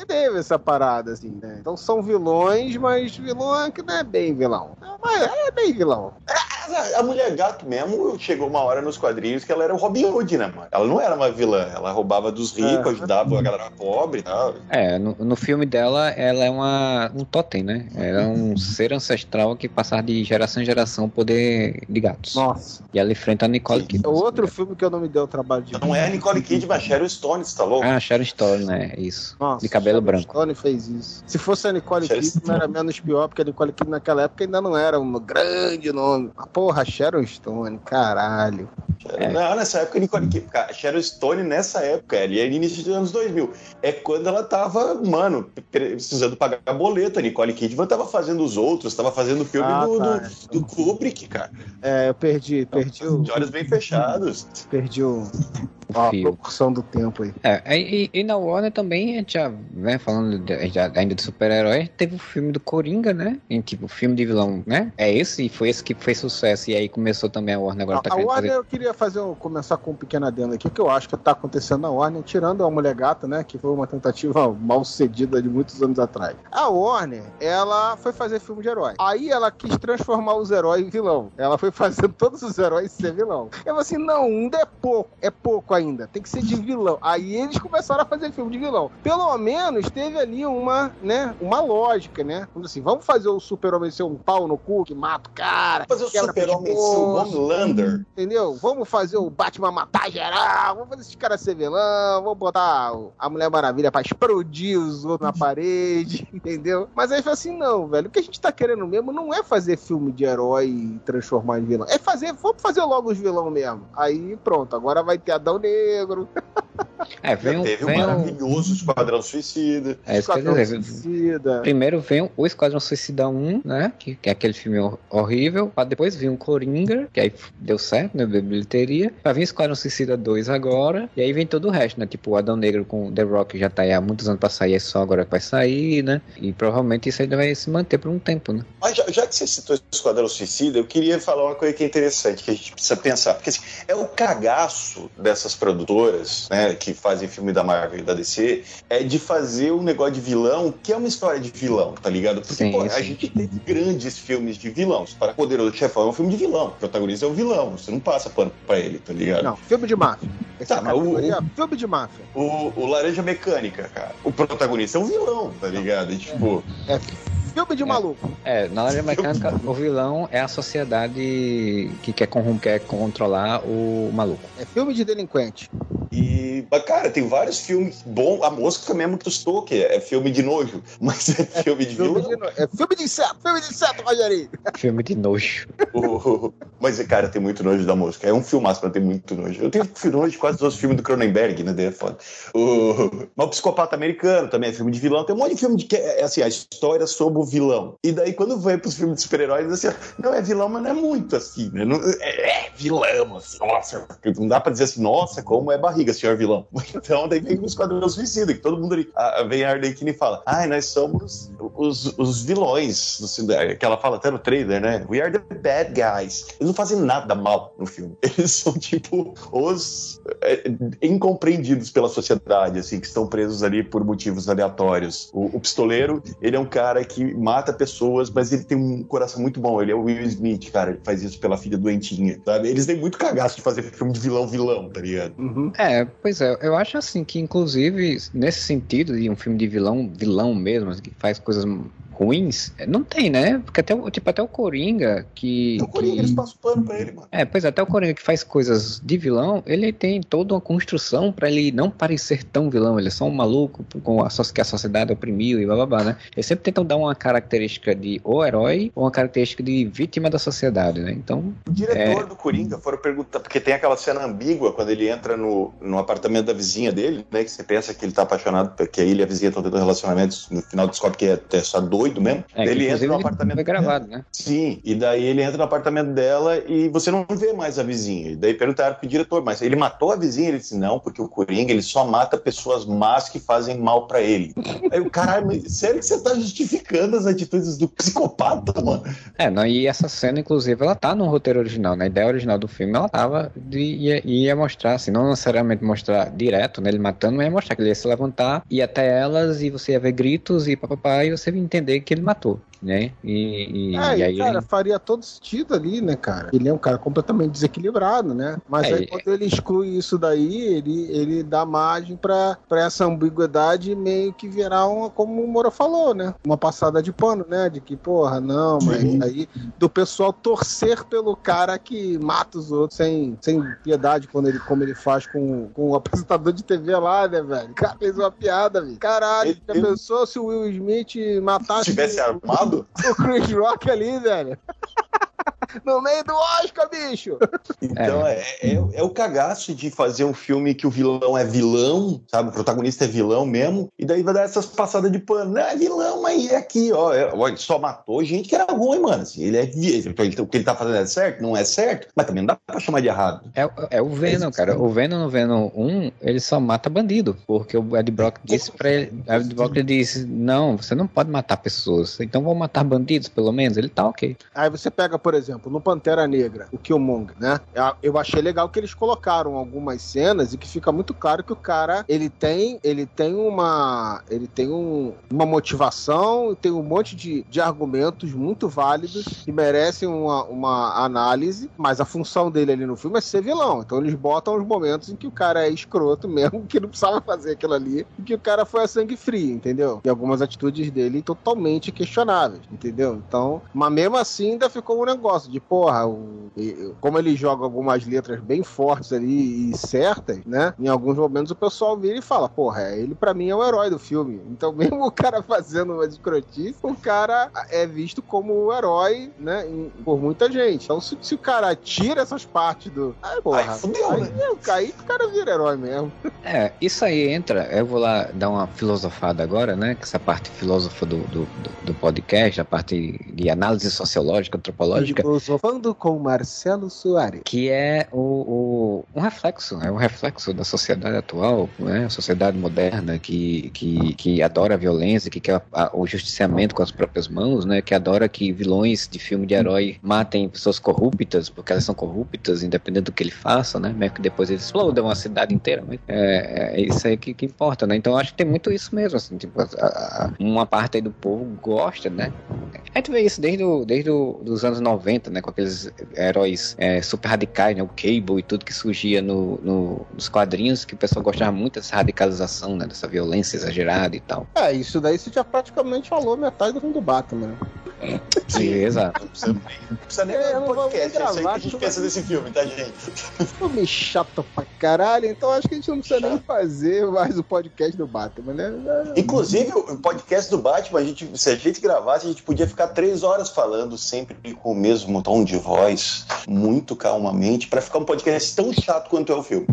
E teve essa parada, assim, né? Então são vilões, mas vilão que não é bem vilão. É, Mas é bem vilão. A- A mulher gato mesmo chegou uma hora nos quadrinhos que ela era o Robin Hood, né, mano? Ela não era uma vilã, ela roubava dos ricos, É. ajudava a galera pobre e tal. É, no, no filme dela, ela é uma, um totem, né? Ela é um ser ancestral que passar de geração em geração o poder de gatos. Nossa. E ela enfrenta a Nicole. Kidman. É outro filme que eu não me dei o trabalho de Não é a Nicole Kidman, a Sharon Stone, você tá louco? Ah, Sharon Stone, né? Isso. Nossa, de cabelo Sharon branco. Stone fez isso. Se fosse a Nicole Sharon Kidman, era menos pior, porque a Nicole Kidman naquela época ainda não era um grande nome. Porra, Sharon Stone, caralho. É. Não, nessa época, a Nicole Kidman, cara, a Sharon Stone nessa época, ali é início dos anos 2000. É quando ela tava, mano, precisando pagar boleto. A Nicole Kidman tava fazendo os outros, tava fazendo o filme Ah, do, tá. do, do Kubrick, cara. É, eu perdi, perdi o, De olhos bem fechados. perdi o, O a proporção do tempo aí. É, e, e na Warner também, a gente já, né, falando de- já- ainda de super-herói, teve o filme do Coringa, né? Em tipo, filme de vilão, né? É esse, e foi esse que fez sucesso. E aí começou também a Warner agora A, tá a Warner, fazer. eu queria fazer um, começar com um pequeno adendo aqui, que eu acho que tá acontecendo na Warner, tirando a Mulher Gata, né? Que foi uma tentativa [LAUGHS] mal sucedida de muitos anos atrás. A Warner, ela foi fazer filme de herói. Aí ela quis transformar os heróis em vilão. Ela foi fazendo todos os heróis ser vilão. Eu falei assim: não, ainda é pouco, é pouco ainda. Tem que ser de vilão. Aí eles começaram a fazer filme de vilão. Pelo menos teve ali uma, né? Uma lógica, né? Assim, vamos fazer o super-homem ser um pau no cu que mata o cara. Fazer o super-homem ser o Homelander. Entendeu? Vamos fazer o Batman matar geral, vamos fazer esses caras ser vilão, vamos botar a Mulher Maravilha pra explodir os outros na parede, [LAUGHS] entendeu? Mas aí foi assim, não, velho. O que a gente tá querendo mesmo não é fazer filme de herói e transformar em vilão. É fazer, vamos fazer logo os vilão mesmo. Aí pronto, agora vai ter Adão Negro, [LAUGHS] [LAUGHS] É, vem Já um. teve o Vem um maravilhoso Esquadrão Suicida. é Esquadrão dizer. Suicida. Primeiro vem o Esquadrão Suicida 1, né? Que, que é aquele filme hor- horrível. Pra depois vir o Coringa, que aí deu certo, né? Bilheteria. Pra vir o Esquadrão Suicida 2 agora. E aí vem todo o resto, né? Tipo, o Adão Negro com The Rock já tá aí há muitos anos pra sair, é só agora que vai sair, né? E provavelmente isso ainda vai se manter por um tempo, né? Mas já, já que você citou Esquadrão Suicida, eu queria falar uma coisa que é interessante, que a gente precisa pensar. Porque assim, é o cagaço dessas produtoras, né, que fazem filme da Marvel e da DC, é de fazer um negócio de vilão que é uma história de vilão, tá ligado? Porque, Sim, pô, a sim. gente teve grandes filmes de vilão. Para Poderoso Chefão é um filme de vilão. O protagonista é o vilão. Você não passa pano pra ele, tá ligado? Não, filme de máfia. Essa Tá, mas o- é filme de máfia. O, o Laranja Mecânica, cara. O protagonista é um vilão, tá ligado? E, tipo, É filme de É. maluco. É, na área mecânica, o vilão é a sociedade que quer, corrom- quer controlar o maluco. É filme de delinquente. E, mas, cara, tem vários filmes bons. A Mosca mesmo que tu Stoker é filme de nojo, [LAUGHS] mas é filme de Filme vilão. de, é filme de inseto, filme de inseto, Rogerinho. [LAUGHS] Filme de nojo. Mas, cara, tem muito nojo da Mosca. É um filmaço pra ter muito nojo. Eu tenho nojo de quase todos os filmes do Cronenberg, né? daí É foda. O... Mas o Psicopata Americano também é filme de vilão. Tem um monte de filme de que é assim, a história sobre o vilão. E daí, quando vai pros filmes de super-heróis, assim, não é vilão, mas não é muito assim, né? Não- é, é vilão, assim, nossa. Não dá pra dizer assim, nossa, como é barriga, senhor vilão. [LAUGHS] Então, daí vem o Esquadrão Suicida, que todo mundo ali. a- vem a Arlequina e fala: ai, nós somos os, os vilões. cinema." Que ela fala até no trailer, né? We are the bad guys. Eles não fazem nada mal no filme. [LAUGHS] Eles são, tipo, os é, incompreendidos pela sociedade, assim, que estão presos ali por motivos aleatórios. O, o pistoleiro, ele é um cara que mata pessoas, mas ele tem um coração muito bom. Ele é o Will Smith, cara. Ele faz isso pela filha doentinha, sabe? Eles têm muito cagaço de fazer filme de vilão-vilão, tá ligado? Uhum. É, pois é, eu acho assim que, inclusive, nesse sentido de um filme de vilão, vilão mesmo, que faz coisas ruins, não tem, né? Porque até, o- tipo, até o Coringa, que. Então, Coringa, que- eles passam pano pra ele, mano. É, pois é, até o Coringa que faz coisas de vilão, ele tem toda uma construção pra ele não parecer tão vilão. Ele é só um maluco com a, que a sociedade oprimiu e blá blá blá, né? Eles sempre tentam dar uma característica de ou herói ou uma característica de vítima da sociedade, né? Então, O diretor do Coringa foram perguntar, porque tem aquela cena ambígua quando ele entra no, no apartamento da vizinha dele, né? Que você pensa que ele tá apaixonado, porque ele e a vizinha estão tendo relacionamentos, no final descobre que é, é só doido mesmo. é, ele entra no apartamento foi gravado, né? Sim, e daí ele entra no apartamento dela e você não vê mais a vizinha. E daí perguntaram pro diretor, mas ele matou a vizinha? Ele disse, não, porque o Coringa ele só mata pessoas más que fazem mal pra ele. [LAUGHS] Aí o caralho, sério que você tá justificando as atitudes do psicopata, mano? É, não, e essa cena, inclusive, ela tá no roteiro original, na ideia original do filme, ela tava de ia, ia mostrar, assim, não necessariamente mostrar direto, né, ele matando, mas ia mostrar que ele ia se levantar, ir até elas e você ia ver gritos e papapá, e você ia entender que ele matou, né? E, e, É, e aí cara, ele... faria todo sentido ali, né, cara? Ele é um cara completamente desequilibrado, né? Mas É, aí quando ele exclui isso daí, ele, ele dá margem pra, pra essa ambiguidade meio que virar uma, como o Moura falou, né? Uma passada de pano, né? De que, porra, não, mas Sim. aí do pessoal torcer pelo cara que mata os outros sem, sem piedade, quando ele, como ele faz com, com o apresentador de TV lá, né, velho? O cara fez uma piada, velho. Caralho, Ele- já ele- pensou se o Will Smith Se matasse tivesse armado, o Chris Rock ali, velho. No meio do Oscar, bicho! [LAUGHS] Então é. É, é o cagaço de fazer um filme que o vilão é vilão, sabe? O protagonista é vilão mesmo, e daí vai dar essas passadas de pano. Não, é vilão, mas é aqui, ó. É, ó, ele só matou gente que era ruim, mano. Assim, ele é então, ele- O que ele tá fazendo é certo? Não é certo, mas também não dá pra chamar de errado. É, é o Venom, cara. O Venom no Venom 1, ele só mata bandido. Porque o Ed Brock disse pra ele. O Ed Brock disse: Não, você não pode matar pessoas. Então vamos matar bandidos, pelo menos. Ele tá ok. Aí você pega, por exemplo, no Pantera Negra, o Killmonger, né? Eu achei legal que eles colocaram algumas cenas e que fica muito claro que o cara, ele tem, ele tem uma, ele tem um- uma motivação, tem um monte de, de argumentos muito válidos que merecem uma, uma análise, mas a função dele ali no filme é ser vilão. Então eles botam os momentos em que o cara é escroto [LAUGHS] mesmo, que não precisava fazer aquilo ali, e que o cara foi a sangue frio, entendeu? E algumas atitudes dele totalmente questionáveis, entendeu? Então, mas mesmo assim ainda ficou um negócio de, porra, o- e- como ele joga algumas letras bem fortes ali e certas, né? Em alguns momentos o pessoal vira e fala, porra, ele pra mim é o herói do filme. Então, [LAUGHS] mesmo o cara fazendo uma escrotice, o cara é visto como o herói, né? em- por muita gente. Então, se, se o cara tira essas partes do. Aí, porra. Aí fudeu, aí, né? é, aí o cara vira herói mesmo. [LAUGHS] É, isso aí entra, eu vou lá dar uma filosofada agora, né? Que essa parte filósofa do, do, do- do podcast, a parte de análise sociológica, antropológica, Filosofando com Marcelo Soares. que é o, o- um reflexo, é um reflexo da sociedade atual, né? A sociedade moderna que, que, que adora a violência, que quer a- o justiciamento com as próprias mãos, né? Que adora que vilões de filme de herói matem pessoas corruptas, porque elas são corruptas, independente do que ele faça, né? Mesmo que depois eles explodam uma cidade inteira, mas é, é isso aí que, que importa, né? Então acho que tem muito isso mesmo, assim, tipo, a- a- uma parte aí do povo gosta, né? A gente vê isso desde, o, desde o, dos anos 90, né? Com aqueles heróis é, super radicais, né? O Cable e tudo que surgia no, no- nos quadrinhos, que o pessoal gostava muito dessa radicalização, né? Dessa violência exagerada e tal. É, isso daí você já praticamente falou metade do filme do Batman. né? Sim, exato. Não precisa não precisa nem É, um podcast. É isso aí que gravar, a gente pensa desse filme, tá, gente? Filme chato pra caralho, então acho que a gente não precisa nem fazer mais o podcast do Batman, né? Inclusive, o podcast do Batman, a gente, se a gente gravasse, a gente podia ficar três horas falando sempre com o mesmo tom de voz, muito calmamente, pra ficar um podcast tão chato quanto é o filme.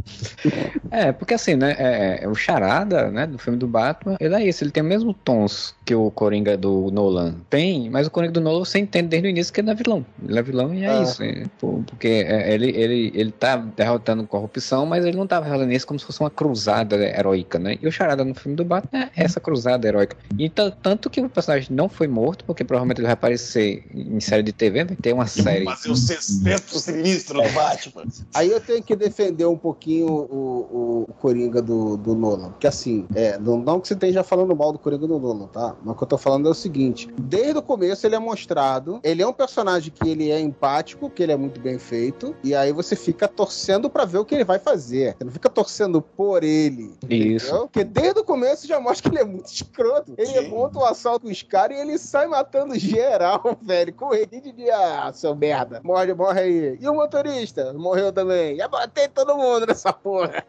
É, porque assim, né? É, é o Charada, né? Do filme do Batman, ele é isso, ele tem o mesmo tons que o Coringa do Nolan tem, mas o Coringa do Nolan você entende desde o início que ele é vilão. Ele é vilão e é Ah. isso. é, pô, porque é, ele, ele, ele tá derrotando corrupção, mas ele não tá derrotando isso como se fosse uma cruzada heróica, né? E o Charada no filme do Batman é essa cruzada heróica. E ta- tanto que o personagem não foi morto, porque provavelmente ele vai aparecer em série de TV, vai ter uma série. Fazer o sexteto sinistro do Batman. Aí eu tenho que defender um pouquinho o, o, o Coringa do, do Nolan. Porque assim, é, não, não que você esteja falando mal do Coringa do Nolan, tá? Mas o que eu tô falando é o seguinte: desde o começo ele é mostrado, ele é um personagem que ele é empático, que ele é muito bem feito, e aí você fica torcendo pra ver o que ele vai fazer. Você não fica torcendo por ele. Isso. Entendeu? Porque desde o começo já mostra que ele é muito escroto. Ele Sim. monta o assalto com os caras e ele sai matando geral, [LAUGHS] velho. Com o requinte de ah, seu merda. Morre, morre aí. E o motorista? Morreu também. Já botei todo mundo nessa porra.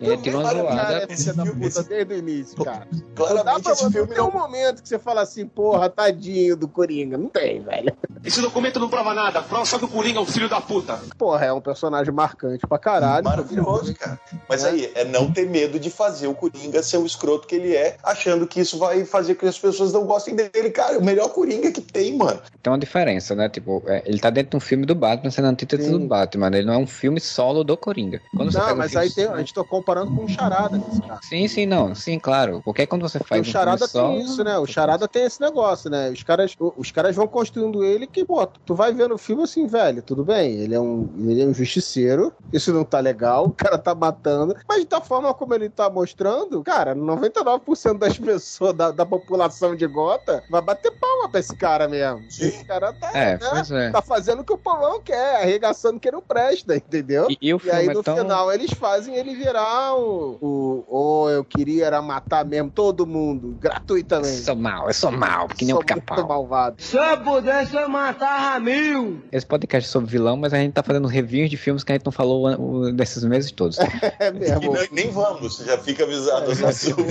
Ele tirou uma zoada. Cara, é esse filme- puta esse- desde o início, cara. Não dá Claramente pra esse não filme tem um não... momento que você fala assim, porra, tadinho do Coringa. Não tem, velho. Esse documento não prova nada. Prova só que o Coringa é um filho da puta. Porra, é um personagem marcante pra caralho. Maravilhoso, cara. Mas É. aí, é não ter medo de fazer o Coringa ser o escroto que ele é, achando que isso vai fazer com que as pessoas não gostem dele. Cara, é o melhor Coringa que tem, mano. Tem uma diferença, né? Tipo, é, ele tá dentro de um filme do Batman, sendo antítese Sim. do Batman. Ele não é um filme solo do Coringa. Quando Não, um mas filme aí tem, a gente tá comparando com o Charada nesse caso. Sim, sim, não. Sim, claro. Porque quando você Porque faz o um filme Charada solo... tem isso, né? O Charada tem esse negócio, né? Os caras, o- os caras vão construindo ele que, pô, tu vai vendo o filme assim, velho, tudo bem, ele é um, ele é um justiceiro, isso não tá legal, [LAUGHS] o cara tá matando, mas da forma como ele tá mostrando, cara, 99% das [LAUGHS] pessoas, da, da população de Gota, vai bater palma pra esse cara mesmo. Sim. Esse cara tá, É, né, pois é. tá fazendo o que o povão quer, arregaçando que não presta, entendeu? E, e o E aí é no tão... final eles fazem ele virar o. o oh, eu queria era matar mesmo todo mundo, Eu gratuitamente. sou mal, eu sou mal, que nem um Sou muito pica-pau. malvado. Se eu pudesse, eu matava mil. Esse podcast é sobre vilão, mas a gente tá fazendo reviews de filmes que a gente não falou o- desses meses todos. [LAUGHS] É E mesmo. nem, nem vamos, já fica avisado É, já ficou.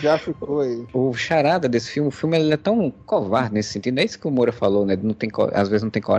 Já ficou aí. O charada desse filme, o filme ele é tão covarde nesse sentido, é isso que o Moura falou, né? Não tem, às vezes não tem coragem.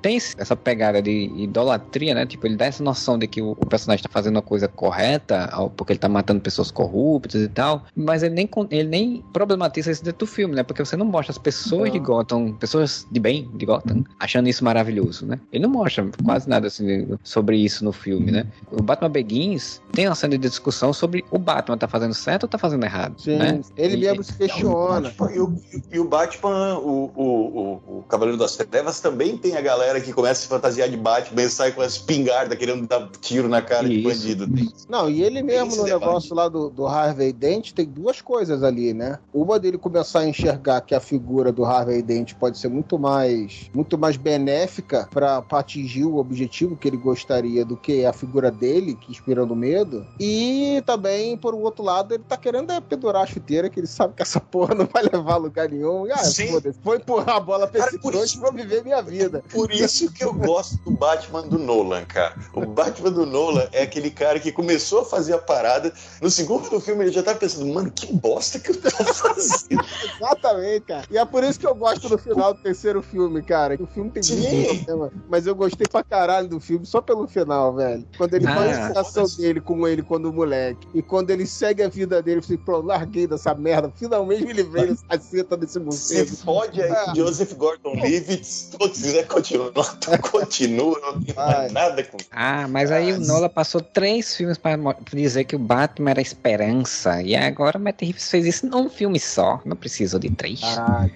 Tem esse- essa pegada de idolatria, né? Tipo, ele dá essa noção de que o, personagem tá fazendo a coisa correta, porque ele tá matando pessoas corruptas e tal, mas ele nem, ele nem problematiza isso dentro do filme, né? Porque você não mostra as pessoas de Gotham, pessoas de bem de Gotham, achando isso maravilhoso, né? Ele não mostra quase nada assim sobre isso no filme, né? O Batman Begins tem uma cena de discussão sobre o Batman tá fazendo certo ou tá fazendo errado, Sim, né? ele E- mesmo se questiona. E o, e o Batman, o, o, o, o Cavaleiro das Trevas, também tem a galera que começa a se fantasiar de Batman e sai com as espingardas querendo dar tiro na cara de Isso. bandido. Tem. Não, e ele mesmo no debate. negócio lá do, do Harvey Dent tem duas coisas ali, né? Uma dele começar a enxergar que a figura do Harvey Dent pode ser muito mais muito mais benéfica para atingir o objetivo que ele gostaria do que a figura dele, que inspirando medo. E também, por um outro lado, ele tá querendo é, pendurar a chuteira, que ele sabe que essa [LAUGHS] porra não vai levar a lugar nenhum. Ah, Sim, foda-se. Vou empurrar a bola pra Cara, esse por isso- e vou viver minha vida. Por isso que eu gosto do Batman do Nolan, cara. O Batman do Nolan é aquele cara que começou a fazer a parada. No segundo filme ele já tá pensando, mano, que bosta que eu tô fazendo. [LAUGHS] Exatamente, cara. E é por isso que eu gosto do final do terceiro filme, cara. Que o filme tem muito problema. Mas eu gostei pra caralho do filme só pelo final, velho. Quando ele Ah. faz a situação dele com ele quando moleque. E quando ele segue a vida dele, eu falei, pô, larguei dessa merda. Finalmente me livrei dessa caceta desse Se morcego. fode aí, Ah. Joseph Gordon-Levitt. Tu quiser continuar, tu [LAUGHS] continua. Não Ai. mais nada com Ah, mas aí o Nola passou três filmes pra mo- dizer que o Batman era esperança. E agora o Matt Reeves fez isso num filme só. Não precisou de três.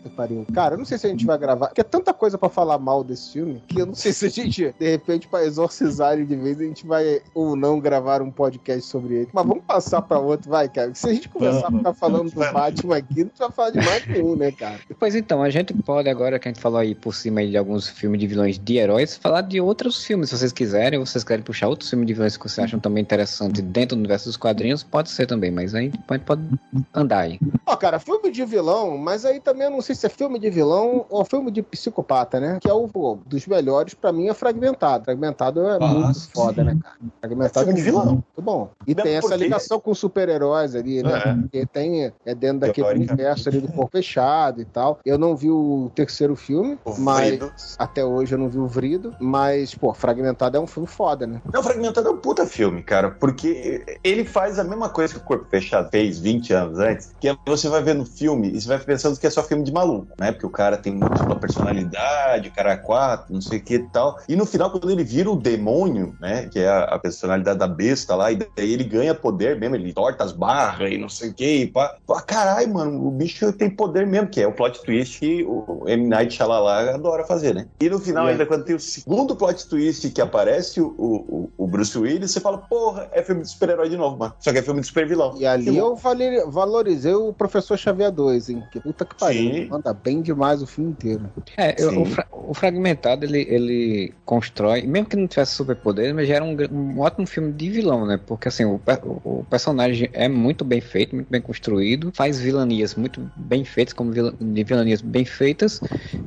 Que pariu. Cara, eu não sei se a gente vai gravar, porque é tanta coisa pra falar mal desse filme, que eu não sei se a gente, de repente, pra exorcizar ele de vez, a gente vai ou não gravar um podcast sobre ele. Mas vamos passar pra outro, vai, cara. Se a gente começar a ficar falando do. Batman aqui, não vai falar de mais nenhum, né, cara? Pois então, a gente pode agora que a gente falou aí por cima aí de alguns filmes de vilões de heróis, falar de outros filmes, se vocês quiserem, ou vocês querem puxar outros filmes de vilões que vocês acham também interessantes dentro do universo dos quadrinhos, pode ser também, mas aí gente pode andar aí. Ó, cara, filme de vilão, mas aí também eu não sei se é filme de vilão ou filme de psicopata, né? Que é o pô, dos melhores, pra mim, é Fragmentado. Fragmentado é Ah, muito sim. foda, né, cara? Fragmentado É filme de vilão. muito bom. E Mesmo tem essa porque- ligação com super-heróis ali, né? É. Porque tem, é dentro daquele universo ali do corpo fechado e tal. Eu não vi o terceiro filme, o mas. Até hoje eu não vi o Vrido, mas, pô, Fragmentado é um filme foda, né? Não, Fragmentado é um puta filme, cara, porque ele faz a mesma coisa que o Corpo Fechado fez 20 anos antes, que é você vai ver no filme e você vai pensando que é só filme de maluco, né? Porque o cara tem múltipla personalidade, o cara é quatro, não sei o que e tal. E no final, quando ele vira o demônio, né? Que é a, a personalidade da besta lá, e daí ele ganha poder mesmo, ele torta as barras e não sei o que, e pá. Pá, caralho, mano, o bicho tem poder mesmo, que é o plot twist que o M. Night Shyamalan adora fazer, né? E no final, É. ainda quando tem o segundo plot twist que aparece o, o, o Bruce Willis, você fala, porra, é filme de super-herói de novo, mano. Só que é filme de super-vilão. E ali Que eu vale- valorizei o Professor Xavier 2, hein? Que puta que pariu. Manda bem demais o filme inteiro. É, eu- o, fra- o Fragmentado, ele, ele constrói, mesmo que não tivesse superpoderes, mas já era um, um ótimo filme de vilão, né? Porque assim, o, o personagem é muito bem feito, muito bem construído, faz vilanias muito bem feitas, como vil- de vilanias bem feitas,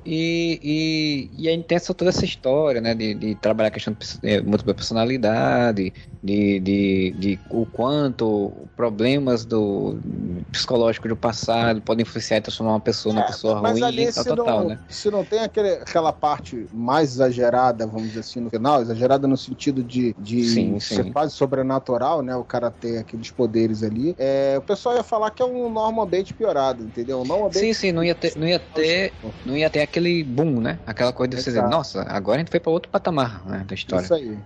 e, e, e aí tem essa, toda essa história, né? De, de trabalhar a questão de eh, múltipla personalidade, de, de, de o quanto problemas do psicológico do passado podem influenciar e transformar uma pessoa numa pessoa Mas ruim ali, e tal, tal, tal, né? se não tem aquele, aquela parte mais exagerada, vamos dizer assim, no final, exagerada no sentido de, de Sim, ser sim. quase sobrenatural, né? O cara ter aqueles poderes ali. É, o pessoal ia falar que é um Norman Bates piorado, entendeu? Bates Sim, sim, não ia ter, não ia ter, não ia ter aquele boom, né? Aquela coisa de você dizer, nossa, agora a gente foi pra outro patamar, né, da história. Isso aí.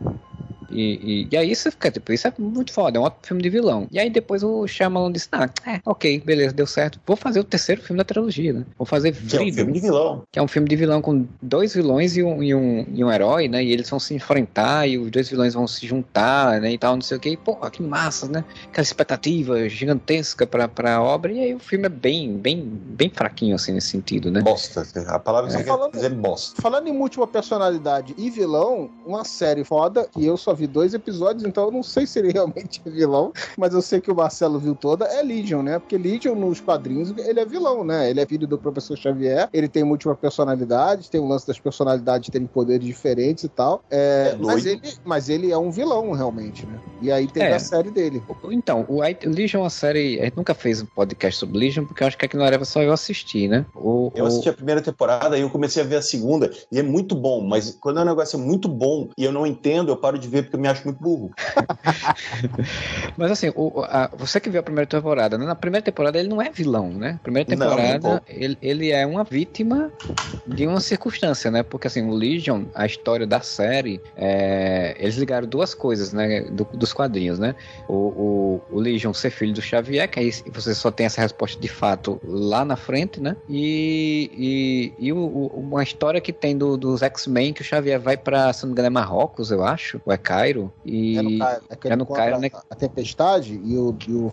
E, e, e aí isso fica, tipo, isso é muito foda, é um ótimo filme de vilão. E aí depois o Shyamalan disse, ah, é, ok, beleza, deu certo. Vou fazer o terceiro filme da trilogia, né? Vou fazer Que é um filme de vilão. que é um filme de vilão com dois vilões e um, e um, e um herói, né? E eles vão se enfrentar e os dois vilões vão se juntar, né? E tal, não sei o que. E, porra, que massa, né? Aquela expectativa gigantesca pra, pra obra. E aí o filme é bem, bem, bem fraquinho, assim, nesse sentido, né? Bosta. A palavra que É. você quer Falando- dizer é bosta. Falando em múltipla personalidade e vilão, uma série foda, que eu só vi dois episódios, então eu não sei se ele [LAUGHS] realmente é vilão, mas eu sei que o Marcelo viu toda, é Legion, né? Porque Legion nos quadrinhos, ele é vilão, né? Ele é filho do professor Xavier, ele tem múltipla personalidade, tem o lance das personalidades terem poderes diferentes e tal. É, É mas, ele, mas ele é um vilão, realmente, né? E aí tem É. a série dele. Então, o I- Legion é uma série. A gente nunca fez um podcast sobre Legion, porque eu acho que aqui não era só eu assistir, né? O, Eu o- assisti a primeira temporada e eu comecei a ver a segunda, e é muito bom, mas quando o negócio é muito bom e eu não entendo, eu paro de ver porque eu me acho muito burro. [LAUGHS] Mas assim, o- a- você que viu a primeira temporada, né? na primeira temporada ele não é vilão, né? Primeira Não, temporada não. ele, ele é uma vítima de uma circunstância, né? Porque assim, o Legion, a história da série, é, eles ligaram duas coisas, né? do- dos quadrinhos, né? O, o, o Legion ser filho do Xavier, que aí você só tem essa resposta de fato lá na frente, né? E, e, e o- o- uma história que tem do- dos X-Men que o Xavier vai pra, se não me engano, é Marrocos, eu acho, ou é Cairo e É no Cairo. É, é no Cairo, né? A tempestade e o, e o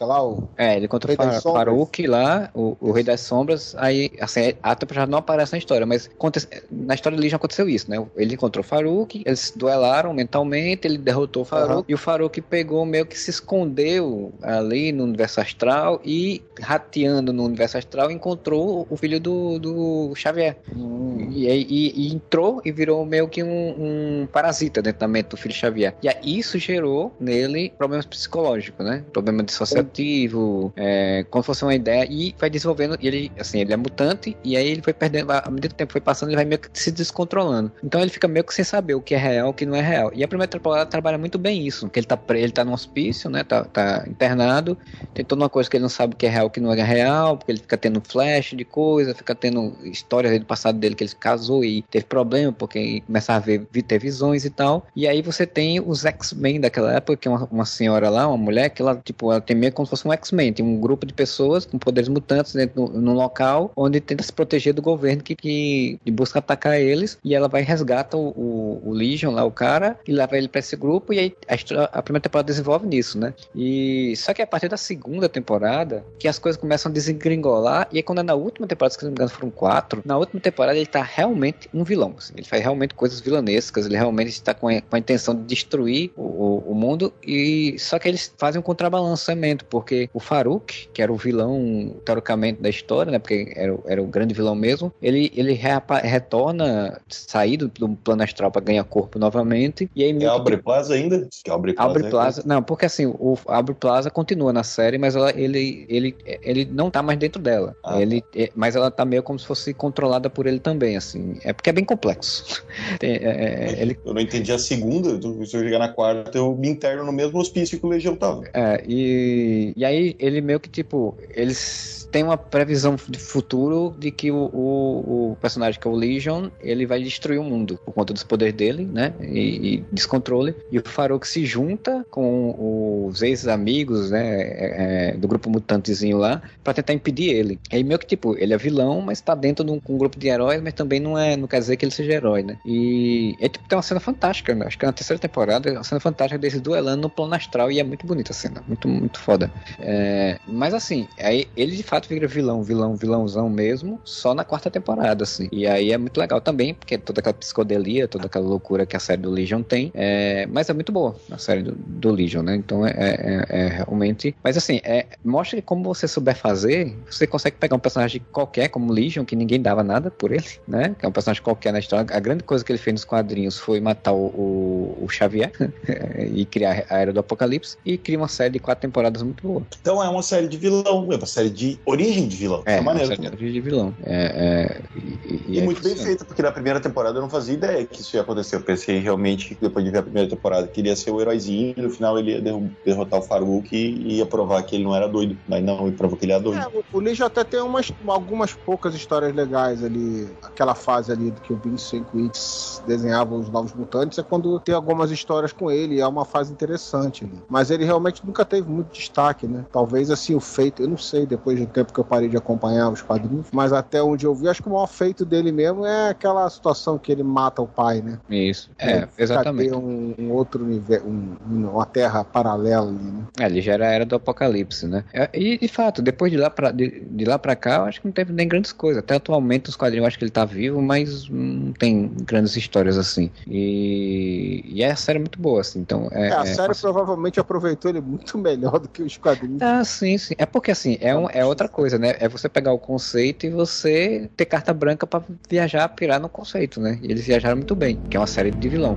lá, o. É, ele contra o Rei das Fa- Sombras. Farouk lá, o, o Rei das Sombras, aí, assim, a já não aparece na história, mas aconte- na história de Legion aconteceu isso, né? Ele encontrou o Farouk, eles se duelaram mentalmente, ele derrotou o Farouk. E o Farouk pegou meio que se escondeu ali no universo astral e, rateando no universo astral, encontrou o filho do, do Xavier. Hum. E, e- e entrou e virou meio que um, um parasita dentro da mente do filho Xavier. E aí isso gerou nele problemas psicológicos, né? Problema dissociativo, é, como se fosse uma ideia, e vai desenvolvendo. E ele, assim, ele é mutante, e aí ele foi perdendo, à medida que o tempo foi passando, ele vai meio que se descontrolando. Então ele fica meio que sem saber o que é real e o que não é real. E a primeira temporada trabalha muito bem isso, que ele tá, ele tá no hospício, né? Tá, tá internado, tem toda uma coisa que ele não sabe o que é real o que não é real, porque ele fica tendo flash de coisa, fica tendo histórias do passado dele que ele casou e teve problema, porque começava a ver, ter visões e tal. E aí você tem os X-Men daquela época, que é uma, uma senhora lá, uma mulher, que ela, tipo, ela tem meio como se fosse um X-Men, tem um grupo de pessoas com poderes mutantes dentro do- num local onde tenta se proteger do governo que, que, busca atacar eles, e ela vai resgata o, o, o Legion lá, o cara, e leva ele pra esse grupo, e aí a, história- a primeira temporada desenvolve nisso, né? E só que a partir da segunda temporada que as coisas começam a desengringolar e aí quando é na última temporada, se não me engano foram quatro, na última temporada ele tá realmente um vilão, assim. ele faz realmente coisas vilanescas, ele realmente está com a, com a intenção de destruir o, o, o mundo e só que eles fazem um contrabalanceamento, porque o Farouk, que era o vilão teoricamente da história, né, porque era, o- era o grande vilão mesmo, ele, ele reapa- retorna, saído do plano astral para ganhar corpo novamente e aí É meio que Plaza ainda? Que Aubrey Plaza. É- Plaza, não, porque assim, o Aubrey Plaza continua na série, mas ela, ele, ele, ele não tá mais dentro dela. Ah, ele, é- mas ela tá meio como se fosse controlada por ele também, assim. É porque é bem complexo. [LAUGHS] É, é, ele, Eu não entendi a segunda, se eu chegar na quarta, eu me interno no mesmo hospício que o Legião tava. é, e, e aí ele meio que, tipo, eles têm uma previsão de futuro de que o, o, o personagem que é o Legion, ele vai destruir o mundo por conta dos poderes dele, né? E, e descontrole. E o Farouk se junta com os ex-amigos, né? é, é, do grupo mutantezinho lá, pra tentar impedir ele. Aí meio que, tipo, ele é vilão, mas tá dentro de um, um grupo de heróis, mas também não é, não quer dizer que ele seja herói, né? E é tipo, tem uma cena fantástica, né? acho que é na terceira temporada, uma cena fantástica deles duelando no plano astral e é muito bonita a cena, muito, muito foda. É, mas assim, aí ele de fato vira vilão, vilão, vilãozão mesmo, só na quarta temporada, assim. E aí é muito legal também, porque toda aquela psicodelia, toda aquela loucura que a série do Legion tem, é, mas é muito boa a série do, do Legion, né? Então é, é- é realmente. Mas assim, é, mostra que como você souber fazer, você consegue pegar um personagem qualquer, como Legion, que ninguém dava nada por ele, [LAUGHS] né? Que é um personagem qualquer na história. A grande coisa que ele fez nos quadrinhos foi matar o, o- o Xavier [LAUGHS] e criar a Era do Apocalipse e cria uma série de quatro temporadas muito boa. Então é uma série de vilão, é uma série de origem de vilão. É, É, uma série de vilão. É, é, e, E, é muito bem feita, porque na primeira temporada eu não fazia ideia que isso ia acontecer. Eu pensei realmente, que depois de ver a primeira temporada, que ele ia ser o heróizinho e no final ele ia derrotar o Farouk e ia provar que ele não era doido. Mas não, ele provou que ele era doido. É, o- Legion até tem umas, algumas poucas histórias legais ali. Aquela fase ali do que o Vince Weeks desenhava os Novos Mutantes é quando tem algumas histórias com ele. É uma fase interessante ali. Mas ele realmente nunca teve muito destaque, né? Talvez assim o feito, eu não sei, depois do tempo que eu parei de acompanhar os quadrinhos, mas até onde eu vi, acho que o maior feito dele mesmo é aquela situação que ele mata o pai, né? Isso. É, Fica exatamente. ter um, um outro universo, um- uma terra paralela ali, né? É, ele já era a era do apocalipse, né? É, E, de fato, depois de lá pra, de, de lá pra cá, eu acho que não teve nem grandes coisas. Até atualmente, os quadrinhos, eu acho que ele tá vivo, mas não tem grandes histórias assim. E, e é a série muito boa, assim. Então, é, É, a é- série provavelmente aproveitou ele muito melhor do que os quadrinhos. Ah, sim, sim. É porque assim, é, um, é outra coisa, né? É você pegar o conceito e você ter carta branca pra viajar, pirar no conceito, né? E eles viajaram muito bem, que é uma série de vilão.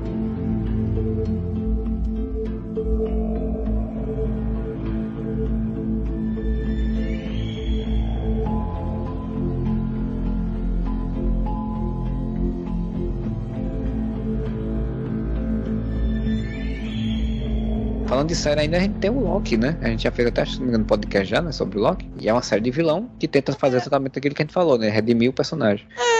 Falando de série ainda, a gente tem o Loki, né? A gente já fez até, se não me engano, podcast já, né? Sobre o Loki. E é uma série de vilão que tenta fazer exatamente aquilo que a gente falou, né? Redimir o personagem. É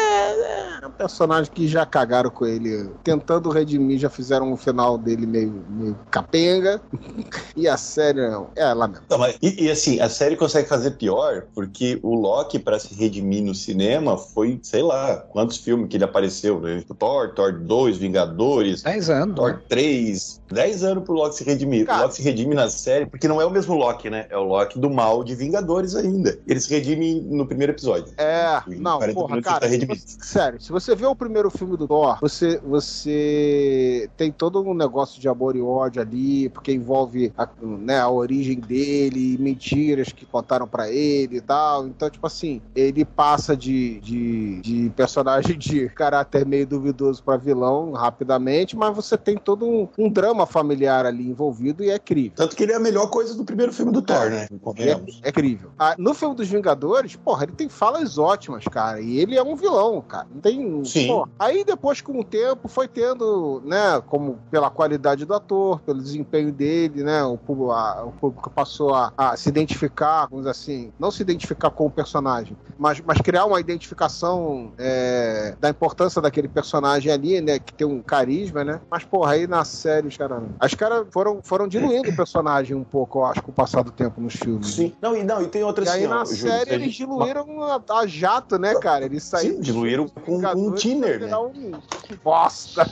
personagem que já cagaram com ele. Tentando redimir, já fizeram um final dele meio, meio capenga. [LAUGHS] e a série, não. É lá mesmo. Não, mas- e, e, assim, a série consegue fazer pior porque o Loki, pra se redimir no cinema, foi, sei lá, quantos filmes que ele apareceu, né? Thor, Thor 2, Vingadores, 10 anos. Thor né? 3. 10 anos pro Loki se redimir. Cara. O Loki se redime na série, porque não é o mesmo Loki, né? É o Loki do mal de Vingadores ainda. Ele se redime no primeiro episódio. É, não, 40 porra, cara. tá se redimido. você- sério, se você vê o primeiro filme do Thor, você, você tem todo um negócio de amor e ódio ali, porque envolve a, né, a origem dele, mentiras que contaram pra ele e tal. Então, tipo assim, ele passa de, de, de personagem de caráter meio duvidoso pra vilão rapidamente, mas você tem todo um, um drama familiar ali envolvido e é crível. Tanto que ele é a melhor coisa do primeiro filme do Thor, né? Convenhamos. É, é crível. Ah, no filme dos Vingadores, porra, ele tem falas ótimas, cara. E ele é um vilão, cara. Não tem. Sim. Pô, aí depois, com o tempo, foi tendo, né? Como pela qualidade do ator, pelo desempenho dele, né? O público, a- o público passou a, a se identificar, vamos dizer assim, não se identificar com o personagem, mas, mas criar uma identificação é, da importância daquele personagem ali, né? Que tem um carisma, né? Mas, porra, aí na série, os caras. As caras foram, foram diluindo o personagem um pouco, eu acho, com o passar do tempo nos filmes. Sim. Não, e, não, e tem outra E aí assim, ó, na Júlio, série a eles diluíram a, a jato, né, cara? Eles saíram. Sim, diluíram com- com um Vingadores thinner, pra né? Um... Que bosta!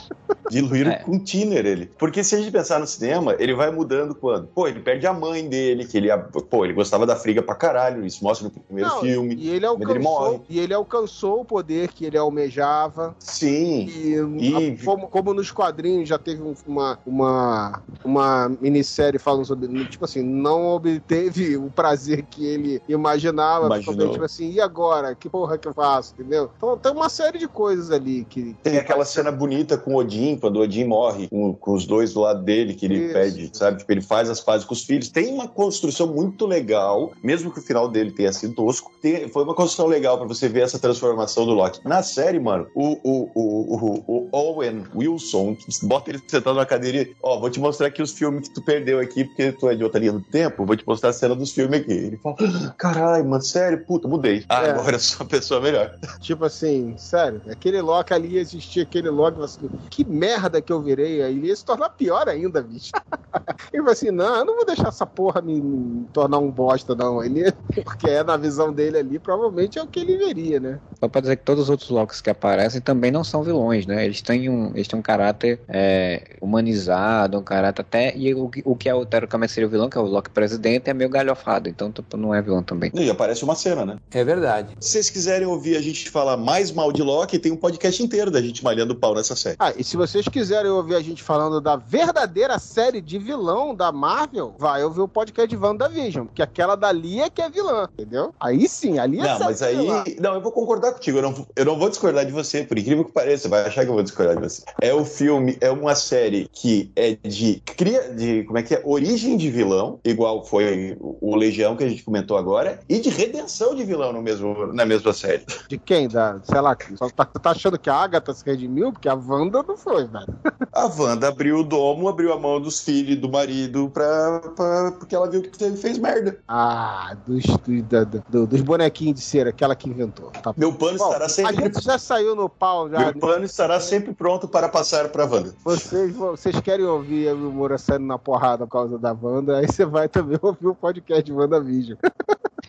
Diluíram É. com thinner ele. Porque se a gente pensar no cinema, ele vai mudando quando? Pô, ele perde a mãe dele, que ele, pô, ele gostava da friga pra caralho, isso mostra no primeiro Não, filme. E ele, Quando ele morre. alcançou, e ele alcançou o poder que ele almejava. Sim. E, E- a- como, como nos quadrinhos já teve um- uma, uma, uma minissérie falando sobre. Tipo assim, não obteve o prazer que ele imaginava. Imaginou. Tipo assim, e agora? Que porra que eu faço? Entendeu? Então tem uma série de coisas ali que. Tem aquela cena bonita com o Odin, quando o Odin morre, com, com os dois do lado dele, que ele Isso. pede, sabe? Tipo, ele faz as pazes com os filhos. Tem uma construção muito legal, mesmo que o final dele tenha sido tosco, tem- foi uma construção legal pra você ver essa transformação do Loki. Na série, mano, o, o, o, o, Owen Wilson, bota ele sentado na cadeira e, ó, vou te mostrar aqui os filmes que tu perdeu aqui, porque tu é de outra linha do tempo, vou te mostrar a cena dos filmes aqui. Ele fala, "Ah, caralho, mano, sério, puta, mudei. Ah, É. agora eu sou uma pessoa melhor. Tipo assim, sério, aquele Loki ali existia aquele Loki, você, que merda que eu virei, aí ele ia se tornar pior ainda, bicho. [LAUGHS] Ele falou assim, não, eu não vou deixar essa porra me, me tornar um bosta, não. Ele, porque é na visão dele ali, provavelmente é o que ele veria, né? Só pra dizer que todos os outros Locks que aparecem também não são vilões, né? Eles têm um, eles têm um caráter é, humanizado, um caráter até. E o, que- o que é o teoricamente seria o vilão, que é o Loki presidente, é meio galhofado. Então tipo, não é vilão também. E aparece uma cena, né? É verdade. Se vocês quiserem ouvir a gente falar mais mal de Loki, tem um podcast inteiro da gente malhando o pau nessa série. Ah, e se vocês quiserem ouvir a gente falando da verdadeira série de vilão da Marvel, vai ouvir o podcast de WandaVision, porque aquela dali é que é vilã, entendeu? Aí sim, ali é Não, mas aí. vilã. Não, eu vou concordar contigo. Eu não, eu não vou discordar de você, por incrível que pareça. Vai achar que eu vou discordar de você. É o filme, é uma série que é de cria, de como é que é? Origem de vilão, igual foi o Legião que a gente comentou agora, e de redenção de vilão no mesmo, na mesma série. De quem? Da, sei lá, só tá, tá achando que a Agatha se redimiu? Porque a Wanda não foi, velho. A Wanda abriu o domo, abriu a mão dos filhos e do marido pra, pra- porque ela viu que fez, fez merda. Ah, dos, do- do- dos bonequinhos de cera, aquela que inventou. Tá. Meu pano Bom, estará a sempre. gente já saiu no pau já. Meu pano estará sempre pronto para passar pra Wanda. Vocês, vocês querem ouvir o Moura saindo na porrada por causa da Wanda, aí você vai também [LAUGHS] ouvir o podcast de WandaVision. [LAUGHS]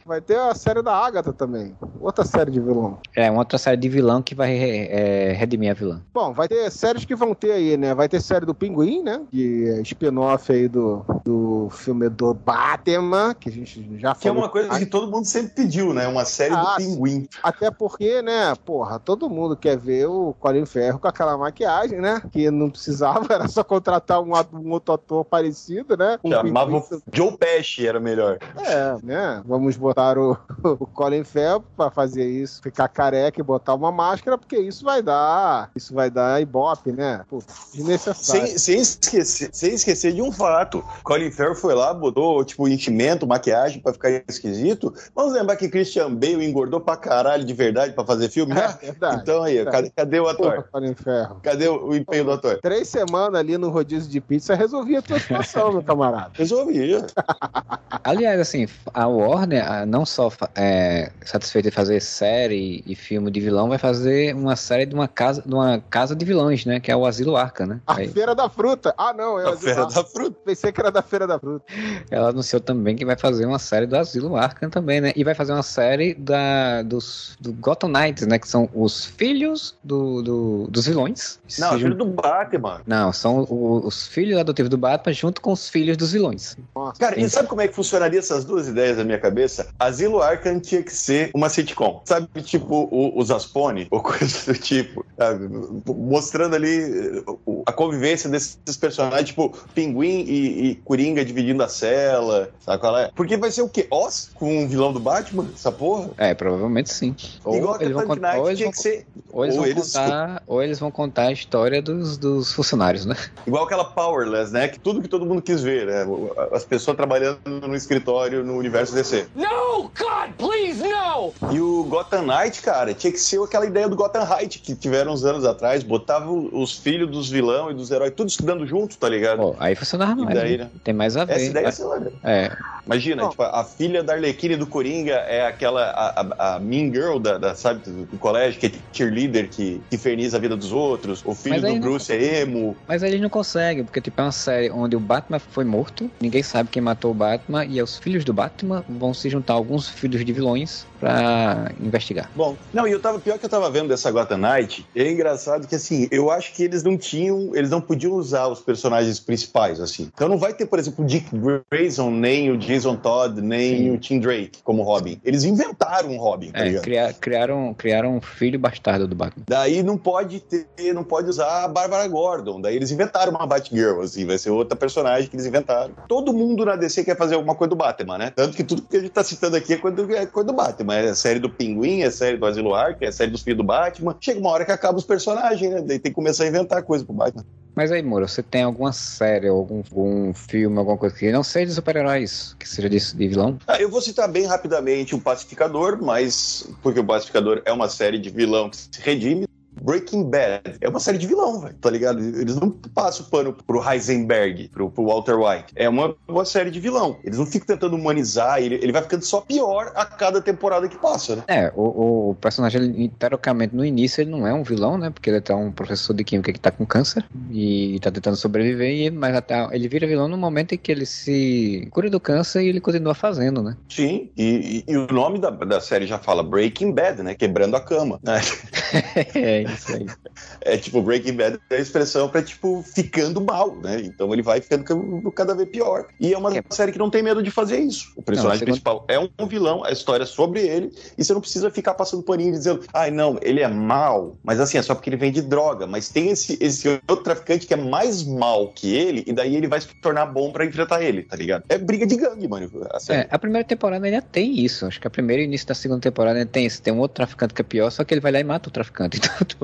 Vai ter a série da Agatha também. Outra série de vilão. É uma outra série de vilão que vai é, redimir a vilã. Bom, vai ter séries que vão ter aí, né? Vai ter série do Pinguim, né? Que é spin-off aí do, do filme do Batman, que a gente já Que é falou. uma coisa que todo mundo sempre pediu, né? Uma série Ah, do Pinguim. Até porque, né, porra, todo mundo quer ver o Colin Ferro com aquela maquiagem, né? Que não precisava, [LAUGHS] era só contratar um, um outro ator parecido, né? Um Chamava pinguim. Joe Pesci, era melhor. É, né? Vamos botar o, [LAUGHS] o Colin Ferro pra fazer isso, ficar careca e botar uma máscara, porque isso vai dar, isso vai dar ibope, né? Pô, desnecessário. Sem, sem, esquecer, sem esquecer de um fato. Colin Farrell foi lá, botou, tipo, enchimento, maquiagem pra ficar esquisito. Vamos lembrar que Christian Bale engordou pra caralho de verdade pra fazer filme, né? [LAUGHS] É verdade. Então aí, verdade. cadê, cadê o ator? Colin Ferro. Cadê o, o empenho do ator? Três semanas ali no rodízio de pizza resolvia a tua situação, meu camarada. Resolvia. [LAUGHS] Aliás, assim, a Warner, não só é, satisfeito em fazer série e filme de vilão, vai fazer uma série de uma casa de, uma casa de vilões, né? Que é o Asilo Arca, né? A Aí Feira da Fruta. Ah, não, é A Feira da Fruta. Pensei que era da Feira da Fruta. ela anunciou também que vai fazer uma série do Asilo Arkham também, né? E vai fazer uma série da, dos do Gotham Knights, né? Que são os filhos do, do- dos vilões. Não, Se é filho jun- do Batman. Não, são o- os filhos adotivos do Batman junto com os filhos dos vilões. Nossa. Cara, e Então- sabe como é que funcionaria essas duas ideias na minha cabeça? Asilo Arkham tinha que ser uma sitcom. Sabe, tipo o, o Zaspone, ou coisa do tipo. sabe? Mostrando ali eh, a convivência desses personagens, tipo Pinguim e, e Coringa dividindo a cela. Sabe qual é? Porque vai ser o quê? Oz com o vilão do Batman? Essa porra? É, provavelmente sim. Ou Igual a eles vão, contar, ou Knight eles tinha vão, que ser. ou eles ou vão eles- contar, ou eles vão contar a história dos, dos funcionários, né? Igual aquela Powerless, né? Que tudo que todo mundo quis ver, né? As pessoas trabalhando no escritório no universo DC. No, God, please, no! E o Gotham Knight, cara, tinha que ser aquela ideia do Gotham Knight que tiveram uns anos atrás, botava os filhos dos vilão e dos heróis tudo estudando junto, tá ligado? Pô, aí funcionava mais. daí, né? Tem mais a ver. Essa ideia é sei lá, né? É, Imagina, Não. tipo, a filha da Arlequina e do Coringa é aquela, a, a- a mean girl da, da, sabe, do, do colégio, que é cheerleader, que, que inferniza a vida dos outros. O filho do não- Bruce é emo. Mas eles não conseguem, porque tipo, é uma série onde o Batman foi morto, ninguém sabe quem matou o Batman, e os filhos do Batman vão se juntar a alguns filhos de vilões pra investigar. Bom, não, e eu tava, pior que eu tava vendo dessa Gotham Knight, é engraçado que, assim, eu acho que eles não tinham, eles não podiam usar os personagens principais, assim. Então não vai ter, por exemplo, o Dick Grayson, nem o Jason Todd, nem Sim. o Tim Drake como Robin. Eles inventaram um Robin, tá É, ligado? cria- criaram, criaram um filho bastardo do Batman. Daí não pode ter, não pode usar a Bárbara Gordon. Daí eles inventaram uma Batgirl, assim, vai ser outra personagem que eles inventaram. Todo mundo na DC quer fazer alguma coisa do Batman, né? Tanto que tudo que a gente tá citando aqui é coisa do, é coisa do Batman. É a série do Pinguim, é a série do Asilo Arkham, é a série dos filhos do Batman. Chega uma hora que acaba os personagens, né? Daí tem que começar a inventar coisa pro Batman. Mas aí, Moura, você tem alguma série, algum, algum filme, alguma coisa que não seja de super-heróis, que seja de, de vilão? Ah, eu vou citar bem rapidamente o Pacificador, mas porque o Pacificador é uma série de vilão que se redime. Breaking Bad é uma série de vilão, velho, tá ligado? Eles não passam o pano pro Heisenberg, pro, pro Walter White. É uma, uma série de vilão. Eles não ficam tentando humanizar, ele, ele vai ficando só pior a cada temporada que passa, né? É, o, o personagem, ele, teoricamente, no início, ele não é um vilão, né? Porque ele é um professor de química que tá com câncer e tá tentando sobreviver, e, mas até ele vira vilão no momento em que ele se cura do câncer e ele continua fazendo, né? Sim, e, e- e o nome da, da série já fala Breaking Bad, né? Quebrando a cama. né? [LAUGHS] [LAUGHS] é isso aí. [LAUGHS] É tipo, Breaking Bad é a expressão pra, tipo, ficando mal, né? Então ele vai ficando cada- vez pior. E é uma É. série que não tem medo de fazer isso. O personagem segundo- principal é um vilão, a história é sobre ele, e você não precisa ficar passando paninho e dizendo, ai, não, ele é mal, mas assim, é só porque ele vende droga. Mas tem esse, esse outro traficante que é mais mal que ele, e daí ele vai se tornar bom pra enfrentar ele, tá ligado? É briga de gangue, mano, a. É, a primeira temporada ainda tem isso. Acho que a primeira e início da segunda temporada ainda tem isso. Tem um outro traficante que é pior, só que ele vai lá e mata o traficante. [LAUGHS] Então, tipo,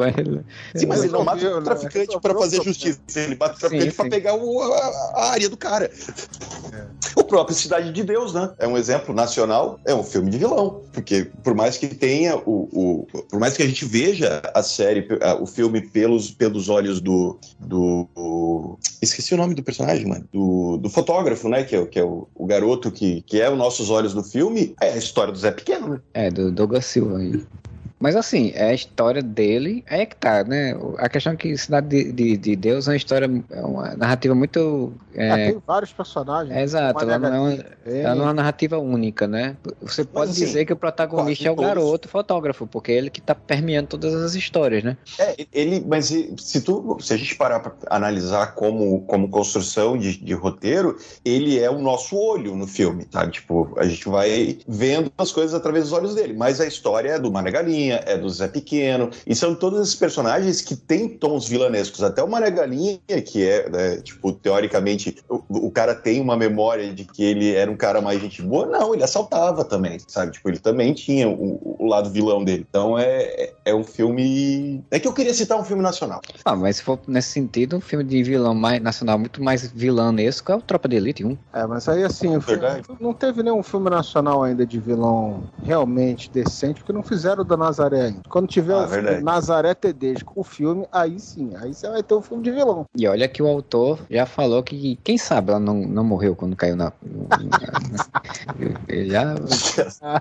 Sim, mas ele não mata o né? traficante pra fazer justiça. Ele mata o traficante Sim, pra sim. pegar o- a, a área do cara. O próprio Cidade de Deus, né? É um exemplo nacional, é um filme de vilão. Porque por mais que tenha o. o- por mais que a gente veja a série, a- o filme pelos, pelos olhos do. do esqueci o nome do personagem, mano. Do, do fotógrafo, né? Que é, o- que é o, o garoto que, que é os nossos olhos do filme. É a história do Zé Pequeno, né? É, do Douglas Silva aí. Mas assim, é a história dele, é que tá, né? A questão é que Cidade de, de, de Deus é uma história, é uma narrativa muito. Ah, É, tem vários personagens. é exato, ela não é, uma, ela não é uma narrativa única, né? Você pode assim, dizer que o protagonista é o todos. garoto fotógrafo, porque é ele que tá permeando todas as histórias, né? É, ele, mas se tu, se a gente parar para analisar como, como construção de, de roteiro, ele é o nosso olho no filme, sabe? Tipo, a gente vai vendo as coisas através dos olhos dele. Mas a história é do Mané Galinha, é do Zé Pequeno, e são todos esses personagens que têm tons vilanescos. Até o Mané Galinha, que é, né, tipo, teoricamente, o, o cara tem uma memória de que ele era um cara mais gente boa. Não, ele assaltava também, sabe? Tipo, ele também tinha o, o lado vilão dele. Então é, é um filme. É que eu queria citar um filme nacional. Ah, mas se for nesse sentido, um filme de vilão mais nacional, muito mais vilanesco, é o Tropa de Elite 1. É, mas aí assim, o filme- não teve nenhum filme nacional ainda de vilão realmente decente, porque não fizeram o da Nazaré ainda. Quando tiver Ah, o filme. Nazaré Tedesco, o filme, aí sim, aí você vai ter um filme de vilão. E olha que o autor já falou que, quem sabe, ela não, não morreu quando caiu na. Ele [LAUGHS] já.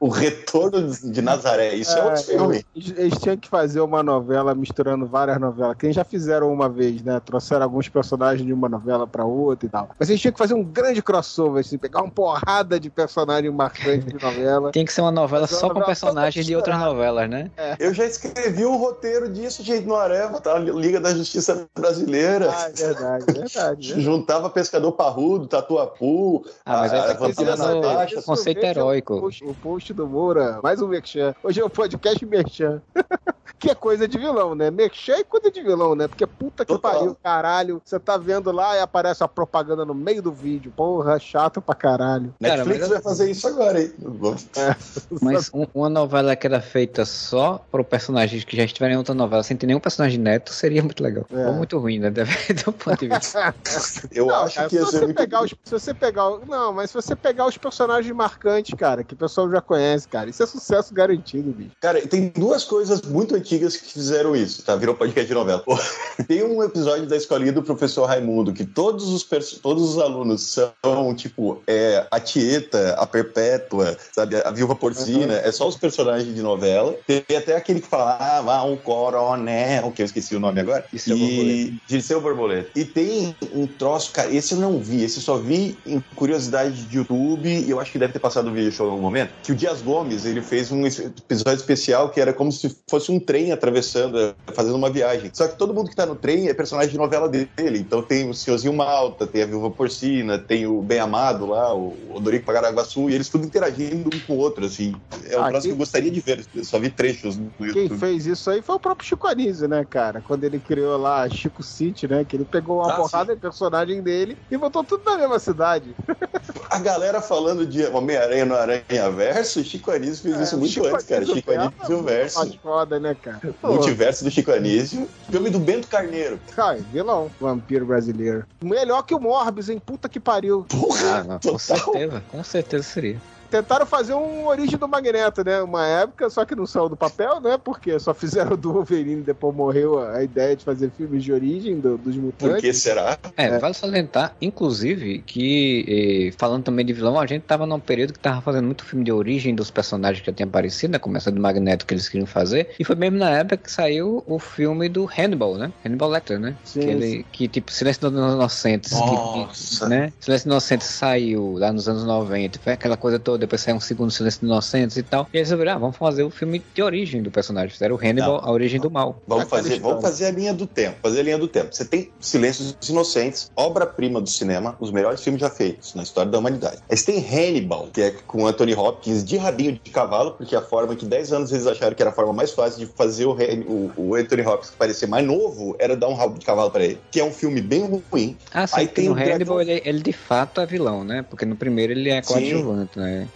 o retorno de Nazaré, isso é, outro filme. Eles, eles tinham que fazer uma novela misturando várias novelas. Que eles já fizeram uma vez, né? Trouxeram alguns personagens de uma novela pra outra e tal. Mas eles tinham que fazer um grande crossover, assim, pegar uma porrada de personagem marcante de novela. Tem que ser uma novela é uma só com novela personagens de outras novelas, né? Eu já escrevi um roteiro disso, gente, no Areva, tá? Liga da Justiça Brasileira. Ah, é verdade, é verdade. né? Juntava pescador parrudo, tatuapu, Ah, mas a tá vampira Natasha. conceito heróico. O post, o post do Moura, mais um Merchan. Hoje é o podcast Merchan. [LAUGHS] que é coisa de vilão, né? Merchan é coisa de vilão, né? Porque puta que Total. pariu, caralho. Você tá vendo lá e aparece a propaganda no meio do vídeo. Porra, chato pra caralho. Cara, Netflix mas- vai fazer isso agora, hein? [LAUGHS] Mas um- uma novela que era feita só para personagens que já estiverem em outra novela, sem ter nenhum personagem neto, seria muito legal. É. Ou muito ruim, né? [LAUGHS] Deve do ponto de vista. [LAUGHS] Eu Não, acho cara, que ia se ser você muito pegar os, se você pegar, o- não, mas se você pegar os personagens marcantes, cara, que o pessoal já conhece, cara, isso é sucesso garantido, bicho. Cara, tem duas coisas muito antigas que fizeram isso, tá? Virou podcast de novela. Tem um episódio da escolinha do professor Raimundo que todos os, todos os alunos são, tipo, é, a Tieta, a Perpétua, sabe? A Viúva Porcina. É só os personagens de novela. Tem até aquele que falava ah, um coronel, que eu esqueci o nome agora. Dirceu e... Dirceu Borboleta. E tem um troço, cara, esse eu não vi, esse eu só vi em curiosidade de YouTube, e eu acho que deve ter passado no vídeo show em algum momento, que o Dias Gomes, ele fez um episódio especial que era como se fosse um trem atravessando, eh, fazendo uma viagem. Só que todo mundo que tá no trem é personagem de novela dele. Então tem o Senhorzinho Malta, tem a Viúva Porcina, tem o Bem Amado lá, o Odorico Pagaraguaçu, e eles tudo interagindo um com o outro, assim. É um Ah, troço quem- que eu gostaria de ver, eu só vi trechos no Quem YouTube. fez isso aí foi o próprio Chico Anísio, né, cara? Quando ele criou lá Chico City, né? Que ele pegou uma Ah, porrada de personagem dele e botou tudo na mesma cidade. [LAUGHS] A galera falando de Homem-Aranha no Aranha Verso, Chico Anísio fez isso É, muito Chico antes, cara. Anísio Chico Anísio é o Verso. Foda, né, cara? Pô, Multiverso do Chico Anísio. Filme do Bento Carneiro. Cara, vilão, vampiro brasileiro. Melhor que o Morbius, hein? Puta que pariu. Ah, não, com certeza, com certeza seria. Tentaram fazer um Origem do Magneto, né? Uma época, só que não saiu do papel, né? Porque só fizeram do Wolverine, depois morreu a ideia de fazer filmes de origem do- dos Por mutantes. que será? É, vale salientar, inclusive, que eh, falando também de vilão, a gente tava num período que tava fazendo muito filme de origem dos personagens que já tinham aparecido, né? Começando do Magneto que eles queriam fazer. E foi mesmo na época que saiu o filme do Hannibal, né? Hannibal Lecter, né? Sim, que, ele, que tipo, Silêncio dos Inocentes, Nossa. que, né? Silêncio dos Inocentes saiu lá nos anos 90, foi aquela coisa toda, depois saiu um segundo Silêncio dos Inocentes e tal. E eles resolveram, ah, vamos fazer o filme de origem do personagem. Fizeram o Hannibal, Não. a origem do mal. Vamos Aquela fazer, vamos fazer a linha do tempo. Fazer a linha do tempo. Você tem Silêncios dos Inocentes, obra-prima do cinema, os melhores filmes já feitos na história da humanidade. Aí você tem Hannibal, que é com Anthony Hopkins de rabinho de cavalo, porque a forma que 10 anos eles acharam que era a forma mais fácil de fazer o, Han- o- o Anthony Hopkins parecer mais novo era dar um rabo de cavalo pra ele. Que é um filme bem ruim. Ah, sim, Aí porque tem no o Dragão- Hannibal ele, ele de fato é vilão, né? Porque no primeiro ele é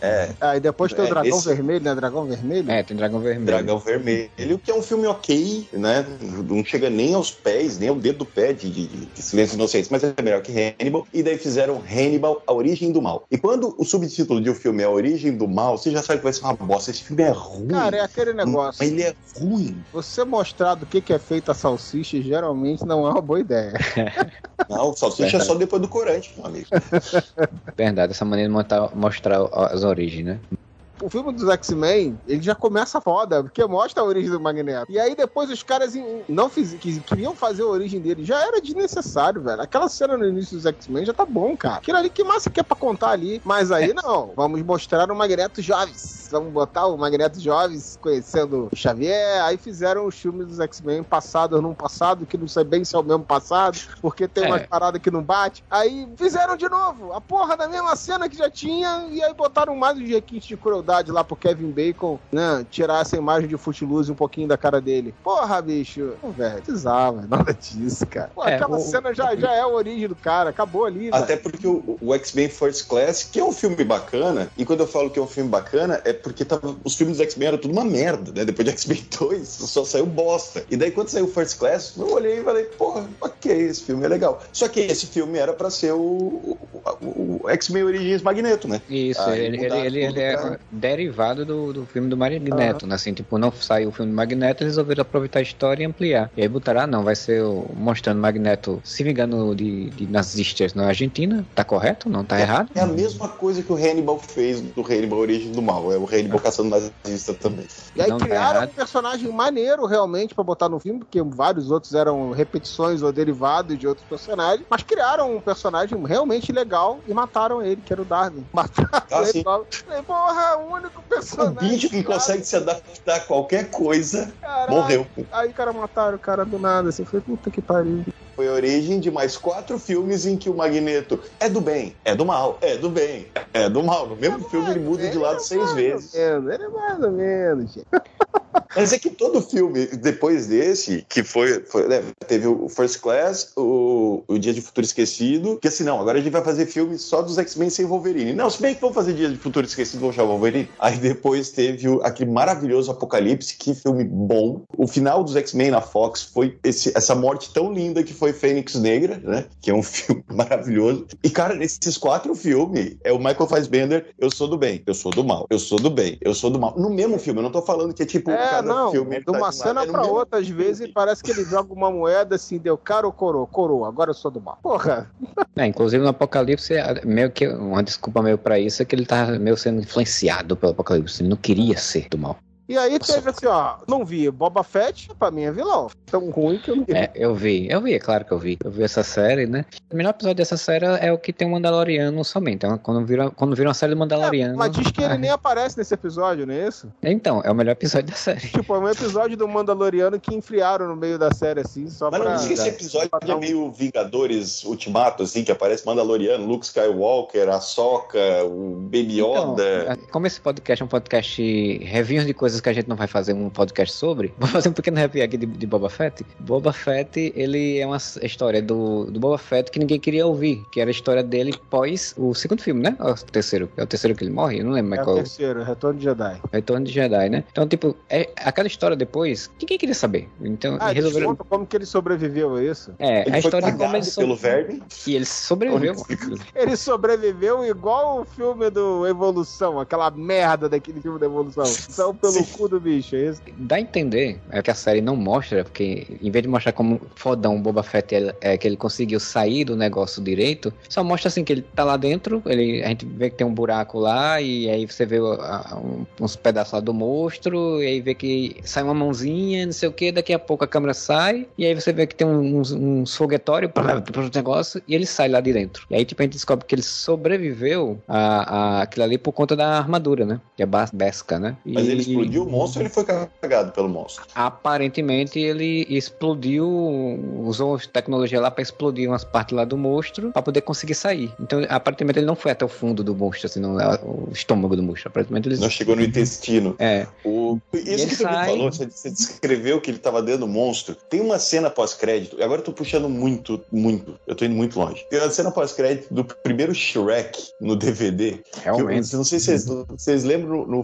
É. coadjuvante, né? Aí depois tem É, o Dragão esse- Vermelho, né? Dragão Vermelho? É, tem Dragão Vermelho. Dragão Vermelho, que é um filme ok, né? Não chega nem aos pés, nem ao dedo do pé de, de, de Silêncio Inocentes, mas é melhor que Hannibal. E daí fizeram Hannibal, A Origem do Mal. E quando o subtítulo de um filme é A Origem do Mal, você já sabe que vai ser uma bosta. Esse filme é ruim. Cara, é aquele negócio. Mas ele é ruim. Você mostrar do que, que é feita a salsicha geralmente não é uma boa ideia. [LAUGHS] Não, o salsicha é só depois do corante, meu amigo. [LAUGHS] Verdade, essa maneira de montar- mostrar as origens, né? O filme dos X-Men, ele já começa foda, porque mostra a origem do Magneto. E aí depois os caras não fiz, que queriam fazer a origem dele. Já era desnecessário, velho. Aquela cena no início dos X-Men já tá bom, cara. Aquilo ali, que massa que é pra contar ali. Mas aí não. Vamos mostrar o Magneto Jovens. Vamos botar o Magneto Jovens conhecendo o Xavier. Aí fizeram os filmes dos X-Men passados num passado, que não sei bem se é o mesmo passado, porque tem É. umas paradas que não bate. Aí fizeram de novo a porra da mesma cena que já tinha, e aí botaram mais um requinte de crueldade lá pro Kevin Bacon, né? Tirar essa imagem de footloose um pouquinho da cara dele. Porra, bicho. Pô, velho, precisava nada disso, cara. Pô, É, aquela o- cena já, já é a origem do cara, acabou ali, velho. Até porque o, o X-Men First Class, que é um filme bacana, e quando eu falo que é um filme bacana, é porque tava, os filmes do X-Men eram tudo uma merda, né? Depois de X-Men [LAUGHS] 2, só saiu bosta. E daí quando saiu First Class, eu olhei e falei, porra, ok, esse filme é legal. Só que esse filme era pra ser o, o, o- o X-Men Origins Magneto, né? Isso, Aí ele, ele, ele, ele é derivado do, do filme do Magneto, né? Assim, tipo, não saiu o filme do Magneto, eles resolveram aproveitar a história e ampliar. E aí botaram, ah, não, vai ser o, mostrando Magneto se vingando de, de nazistas na Argentina. Tá correto? Não tá errado? É a mesma coisa que o Hannibal fez do Hannibal Origem do Mal. É o Hannibal caçando nazista também. E aí Não tá criaram um errado. personagem maneiro realmente pra botar no filme, porque vários outros eram repetições ou derivados de outros personagens, mas criaram um personagem realmente legal e mataram ele, que era o Darwin. [LAUGHS] Mataram Ah, ele. sim. Porra, o único O personagem. bicho que consegue se adaptar a qualquer coisa caralho. morreu. Aí o cara mataram o cara do nada, assim, foi puta que pariu. Foi a origem de mais quatro filmes em que o Magneto é do bem, é do mal, é do bem, é do mal. No mesmo filme ele muda de lado é seis vezes. menos, ele é mais ou menos, gente. [LAUGHS] Mas é que todo filme, depois desse, que foi. foi né, teve o First Class, o, o Dia de Futuro Esquecido, que assim, não, agora a gente vai fazer filme só dos X-Men sem Wolverine. Não, se bem que vamos fazer Dia de Futuro Esquecido, vamos chamar Wolverine. Aí depois teve o, aquele maravilhoso Apocalipse, que filme bom. O final dos X-Men na Fox foi esse- essa morte tão linda que foi Fênix Negra, né? Que é um [LAUGHS] filme maravilhoso. E, cara, nesses quatro filmes, é o Michael Fassbender, eu sou do bem, eu sou do mal, eu sou do bem, eu sou do mal. No mesmo filme, eu não tô falando que é tipo É, cada não, filme. de uma tá cena é pra outra, às filme. vezes parece que ele joga uma moeda assim, deu cara ou coroa? Coroa, agora eu sou do mal. Porra, [LAUGHS] É, inclusive no Apocalipse, é meio que uma desculpa meio pra isso é que ele tá meio sendo influenciado pelo Apocalipse. Ele não queria ser do mal. E aí teve assim, ó, não vi, Boba Fett, pra mim é vilão. Tão ruim que eu não vi. É, eu vi, eu vi, é claro que eu vi. Eu vi essa série, né? O melhor episódio dessa série é o que tem o Mandaloriano somente. Então, quando viram, quando viram a série do Mandaloriano. É, mas diz que ele nem aparece nesse episódio, não é isso? Então, é o melhor episódio da série. Tipo, é um episódio do Mandaloriano que enfriaram no meio da série, assim, só Mas não pra... diz que esse episódio é meio Vingadores Ultimato, assim, que aparece Mandaloriano, Luke Skywalker, a Soca, o Baby Então, Yoda. como esse podcast é um podcast review de coisas que a gente não vai fazer um podcast sobre, [LAUGHS] vou fazer um pequeno review aqui de, de Boba Fett. Boba Fett, ele é uma história do, do Boba Fett que ninguém queria ouvir, que era a história dele pós o segundo filme, né? Ou o terceiro. É o terceiro que ele morre? Eu não lembro mais É o qual. terceiro, Retorno de Jedi. Retorno de Jedi, né? Então, tipo, é, aquela história depois, ninguém queria saber. Então, Ah, resolveram. como que ele sobreviveu a isso. É, Ele a história começou. pelo verme. E ele sobreviveu. [LAUGHS] Ele sobreviveu igual o filme do Evolução, aquela merda daquele filme da Evolução. São pelo Sim. cu do bicho, é isso? Dá a entender, é que a série não mostra, porque em vez de mostrar como fodão o Boba Fett é, é que ele conseguiu sair do negócio direito, só mostra assim que ele tá lá dentro, ele, a gente vê que tem um buraco lá, e aí você vê a- um- uns pedaços lá do monstro, e aí vê que sai uma mãozinha, não sei o que, daqui a pouco a câmera sai, e aí você vê que tem um- uns, uns foguetórios [LAUGHS] para o negócio, e ele sai lá de dentro. E aí tipo, a gente descobre que ele sobreviveu a, a aquilo ali por conta da armadura, né? Que é bas- besca, né? Mas ele E- explodiu o monstro ele foi cagado pelo monstro? Aparentemente ele explodiu, usou tecnologia lá pra explodir umas partes lá do monstro pra poder conseguir sair. Então, aparentemente ele não foi até o fundo do monstro, assim, não, é o estômago do monstro. Aparentemente ele Não chegou no intestino. É, O... Isso que sai- falou, você você descreveu que ele tava dentro do monstro. Tem uma cena pós-crédito, e agora eu tô puxando muito, muito. Eu tô indo muito longe. Tem uma cena pós-crédito do primeiro Shrek no DVD. Que eu, realmente. não sei se vocês, vocês lembram no,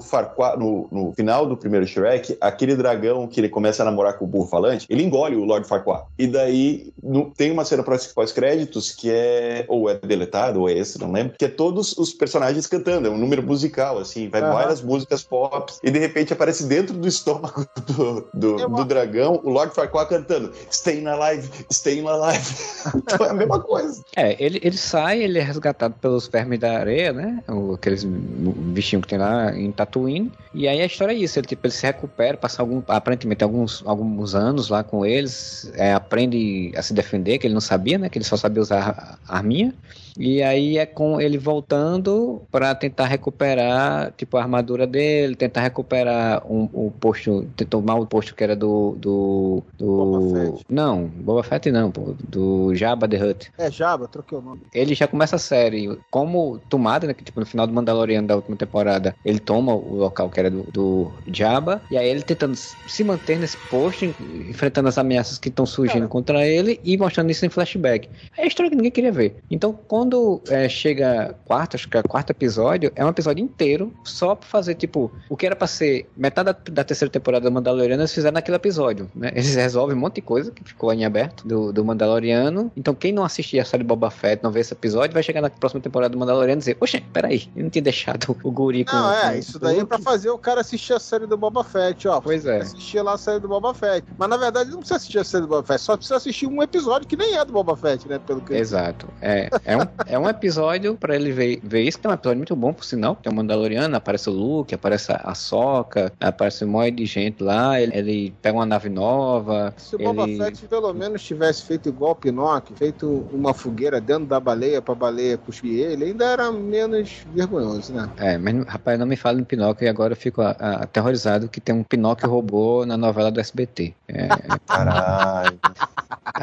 no, no final do primeiro Shrek, aquele dragão que ele começa a namorar com o burro falante, ele engole o Lord Farquaad. E daí no- tem uma cena pós- pós-créditos que é, ou é deletado, ou é extra, não lembro, que é todos os personagens cantando, é um número musical, assim, vai Aham. várias músicas pop, e de repente aparece dentro do estômago [LAUGHS] do, do, Eu- do dragão o Lord Farquaad cantando Staying Alive, Staying Alive. [LAUGHS] então é a mesma coisa. É, ele, ele sai, ele é resgatado pelos vermes da areia, né? Aqueles bichinhos que tem lá em Tatooine. E aí a história é isso, ele, tipo, ele se recupera, passa algum, aparentemente alguns, alguns anos lá com eles, é, aprende a se defender, que ele não sabia, né? Que ele só sabia usar a arminha. E aí é com ele voltando para tentar recuperar, tipo, a armadura dele, tentar recuperar um, o posto, tentar tomar o posto que era do. do. do Boba Fett. Não, Boba Fett não, pô, do Jabba the Hutt. É Jabba, troquei o nome. Ele já começa a série como tomada, né? Que tipo, no final do Mandaloriano da última temporada, ele toma o local que era do, do Jabba, e aí ele tentando se manter nesse posto, en- enfrentando as ameaças que estão surgindo contra ele e mostrando isso em flashback. É a história que ninguém queria ver. Então, quando quando é, chega quarto, acho que é o quarto episódio, é um episódio inteiro só pra fazer, tipo, o que era pra ser metade da, da terceira temporada do Mandaloriano, eles fizeram naquele episódio, né? Eles resolvem um monte de coisa que ficou em aberto do, do Mandaloriano. Então, quem não assistir a série Boba Fett, não vê esse episódio, vai chegar na próxima temporada do Mandaloriano e dizer, oxe, peraí, eu não tinha deixado o guri com... Não, é, com- isso daí é pra fazer o cara assistir a série do Boba Fett, ó. Pois é. Assistir lá a série do Boba Fett. Mas na verdade não precisa assistir a série do Boba Fett, só precisa assistir um episódio que nem é do Boba Fett, né? Pelo que Exato. É, é, um, é um episódio pra ele ver, ver isso, que é um episódio muito bom, por sinal. Tem o Mandaloriano, aparece o Luke, aparece a Soca, aparece um monte de gente lá, ele, ele pega uma nave nova. Se o Boba ele... Fett pelo menos tivesse feito igual o Pinóquio, feito uma fogueira dentro da baleia pra baleia cuspir ele, ainda era menos vergonhoso, né? É, mas rapaz, não me fale em Pinóquio e agora eu fico a- a- aterrorizado que tem um Pinóquio robô na novela do SBT. É, Caralho.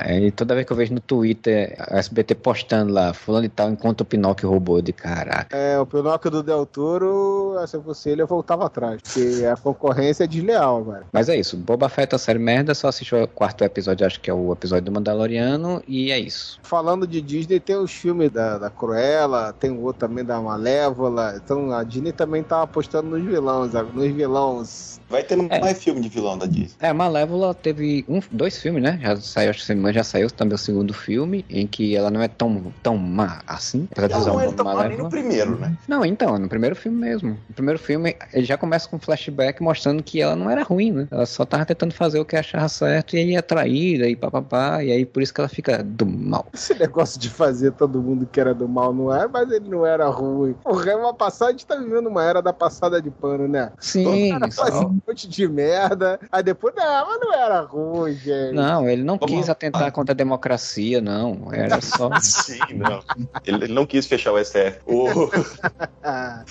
é, e toda vez que eu vejo no Twitter a SBT postando lá, fulano e tal, encontra o Pinóquio robô de caraca. É, o Pinóquio do Del Toro, se eu fosse ele, eu voltava atrás, porque a concorrência é desleal agora. Mas é isso, Boba Fett uma série merda, só assistiu o quarto episódio, acho que é o episódio do Mandaloriano, e é isso. Falando de Disney, tem os filmes da, da Cruella, tem o outro também da Malévola, então a Disney também tá apostando nos vilões, nos vilões. Vai ter É. mais filme de vilão da Disney. É, a Malévola teve um, dois filmes, né? Já saiu, acho que semana já saiu também o segundo filme, em que ela não é tão, tão má assim, apesar Ela não é tão má nem Malévola. no primeiro, né? Não, então, no primeiro filme mesmo. No primeiro filme, ele já começa com um flashback mostrando que ela não era ruim, né? Ela só tava tentando fazer o que achava certo e aí é traída e papapá, e aí por isso que ela fica do mal. Esse negócio de fazer todo mundo que era do mal não é, mas ele não era ruim. Porra, é uma passada, a gente tá vivendo uma era da passada de pano, né? Sim, só- um monte de merda, aí depois, não, mas não era ruim, gente. Não, ele não Vamos quis atentar contra a democracia, não. Era só. [LAUGHS] Sim, não. Ele, ele não quis fechar o STF. O... [LAUGHS]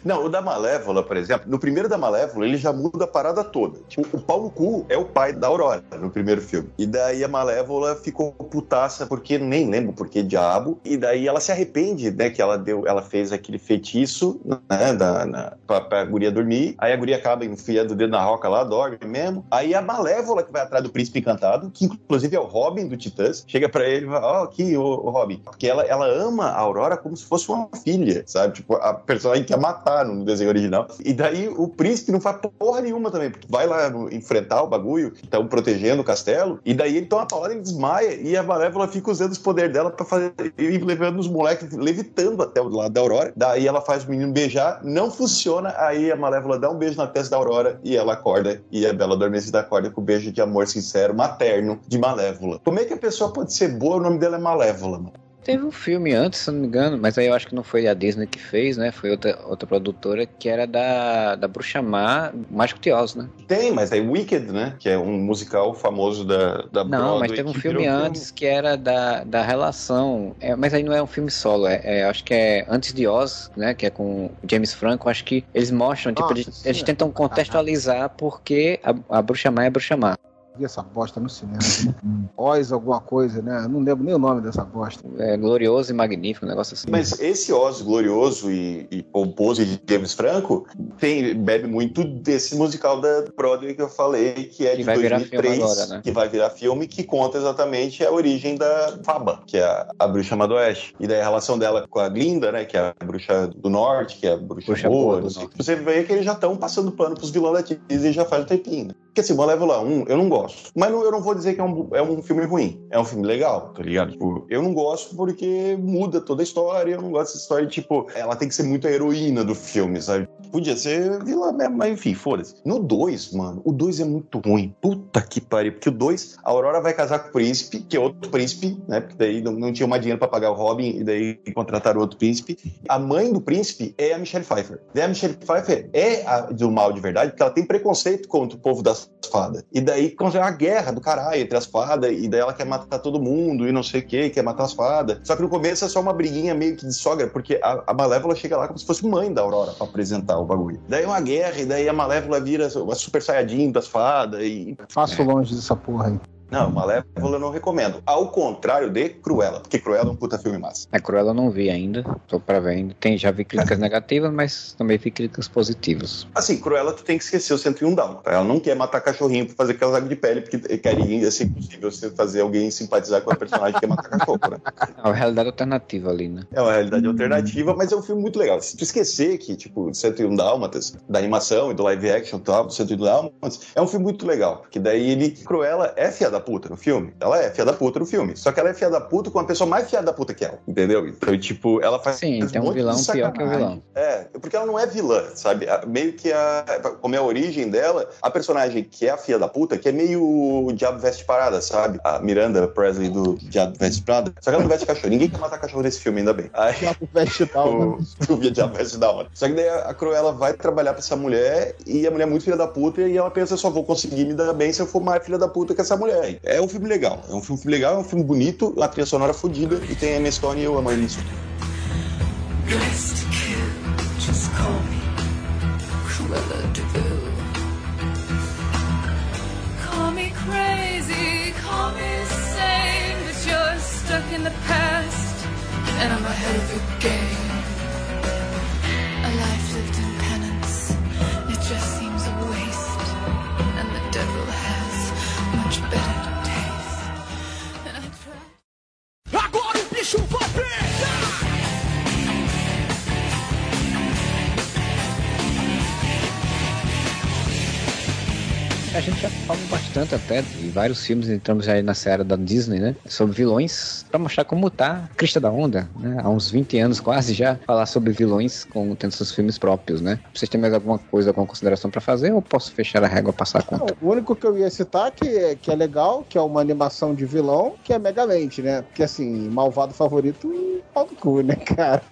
Não, o da Malévola, por exemplo, no primeiro da Malévola, ele já muda a parada toda. Tipo, o Paulo Cu é o pai da Aurora no primeiro filme. E daí a Malévola ficou putaça, porque nem lembro por que diabo. E daí ela se arrepende, né, que ela deu, ela fez aquele feitiço, né, da, na, pra, pra guria dormir. Aí a guria acaba enfiando o dedo na roca lá, dorme mesmo. Aí a Malévola que vai atrás do príncipe encantado, que inclusive é o Robin do Titãs, chega pra ele e fala, ó, aqui, ô, ô Robin. Porque ela, ela ama a Aurora como se fosse uma filha, sabe? Tipo, a personagem quer matar no desenho original. E daí o príncipe não faz porra nenhuma também, porque vai lá enfrentar o bagulho, estão protegendo o castelo, e daí ele toma uma paulada e desmaia, e a Malévola fica usando os poderes dela pra fazer, e levando os moleques, levitando até o lado da Aurora. Daí ela faz o menino beijar, não funciona, aí a Malévola dá um beijo na testa da Aurora, e ela e a Bela Adormecida acorda com o beijo de amor sincero, materno, de Malévola. Como é que a pessoa pode ser boa, o nome dela é Malévola, mano? Teve um filme antes, se não me engano, mas aí eu acho que não foi a Disney que fez, né? Foi outra, outra produtora que era da, da Bruxa Má, Mágico de Oz, né? Tem, mas é Wicked, né? Que é um musical famoso da, da Não, Broadway mas teve um filme antes que era da, da relação. é, mas aí não é um filme solo, é, é- acho que é Antes de Oz, né? Que é com o James Franco. Acho que eles mostram, tipo, Nossa, eles, eles tentam contextualizar porque a, a Bruxa Má é Bruxa Má. Vi essa bosta no cinema. Oz alguma coisa, né? Eu não lembro nem o nome dessa bosta. É glorioso e magnífico, um negócio assim. Mas esse Oz glorioso e, e pomposo de James Franco tem, bebe muito desse musical da Broadway que eu falei, que é Que de vai virar filme 2003, agora, né? que vai virar filme, que conta exatamente a origem da Faba, que é a, a bruxa do oeste. E daí a relação dela com a Glinda, né, que é a bruxa do norte, que é a bruxa, Bruxa boa. boa. Você vê que eles já estão passando pano pros vilões da Disney já faz um tempinho. Porque assim, Malévola 1, eu não gosto. Mas não- eu não vou dizer que é um, é um filme ruim. É um filme legal, tá ligado? Tipo, eu não gosto porque muda toda a história. Eu não gosto dessa história, tipo, ela tem que ser muito a heroína do filme, sabe? Podia ser vilã mesmo, mas enfim, foda-se. No 2, mano, o 2 é muito ruim. Puta que pariu. Porque o 2, a Aurora vai casar com o príncipe, que é outro príncipe, né? Porque daí não, não tinha mais dinheiro pra pagar o Robin, e daí contrataram outro príncipe. A mãe do príncipe é a Michelle Pfeiffer. Daí a Michelle Pfeiffer é a do mal de verdade, porque ela tem preconceito contra o povo das fadas. E daí começa uma guerra do caralho entre as fadas, e daí ela quer matar todo mundo, e não sei o que, quer matar as fadas. Só que no começo é só uma briguinha meio que de sogra, porque a, a Malévola chega lá como se fosse mãe da Aurora pra apresentar o bagulho. Daí uma guerra, e daí a Malévola vira a super saiyajin das fadas, e Passo longe dessa porra aí. Não, Malévola eu não recomendo. Ao contrário de Cruella, porque Cruella é um puta filme massa. A Cruella eu não vi ainda, tô pra ver ainda. Tem, já vi [LAUGHS] críticas negativas, mas também vi críticas positivas. Assim, Cruella tu tem que esquecer o 101 Down. Ela não quer matar cachorrinho pra fazer casaco de pele, porque queria ser impossível você fazer alguém simpatizar com a personagem que quer matar cachorro, né? [LAUGHS] É uma realidade alternativa ali, né? É uma realidade alternativa, mas é um filme muito legal. Se tu esquecer que, tipo, 101 Dálmatas, da animação e do live action e tal, 101 Dálmatas, é um filme muito legal. Porque daí ele. Cruella é fia da puta no filme. Ela é fia da puta no filme. Só que ela é fia da puta com uma pessoa mais fia da puta que ela. Entendeu? Então, tipo, ela faz. Sim, faz tem um de vilão pior que o vilão. É, porque ela não é vilã, sabe? Meio que a. Como é a origem dela, a personagem que é a filha da puta, que é meio o Diabo Veste Parada, sabe? A Miranda Presley do Diabo Veste Parada. Só que ela não veste cachorro. Ninguém quer matar cachorro nesse filme, ainda bem. Aí. Diabo Veste Dálmata. [LAUGHS] O, o Diabo Veste Dálmata. Só que daí a a Cruella vai trabalhar pra essa mulher e a mulher é muito filha da puta e ela pensa, só vou conseguir me dar bem se eu for mais filha da puta que essa mulher. É um filme legal. É um filme legal, é um filme bonito, uma trilha sonora fodida e tem a Emma Stone e eu amo but you're stuck in the past. And I'm ahead of the game. Bicho vai! A gente já falou bastante até de vários filmes, entramos aí na seara da Disney, né? Sobre vilões, pra mostrar como tá a crista da onda, né? Há uns 20 anos quase já, falar sobre vilões com tendo seus filmes próprios, né? Vocês têm mais alguma coisa, alguma consideração pra fazer ou posso fechar a régua e passar a conta? Não, o único que eu ia citar que é, que é legal, que é uma animação de vilão, que é Megamente, né? Porque assim, malvado favorito, pau do cu, né, cara?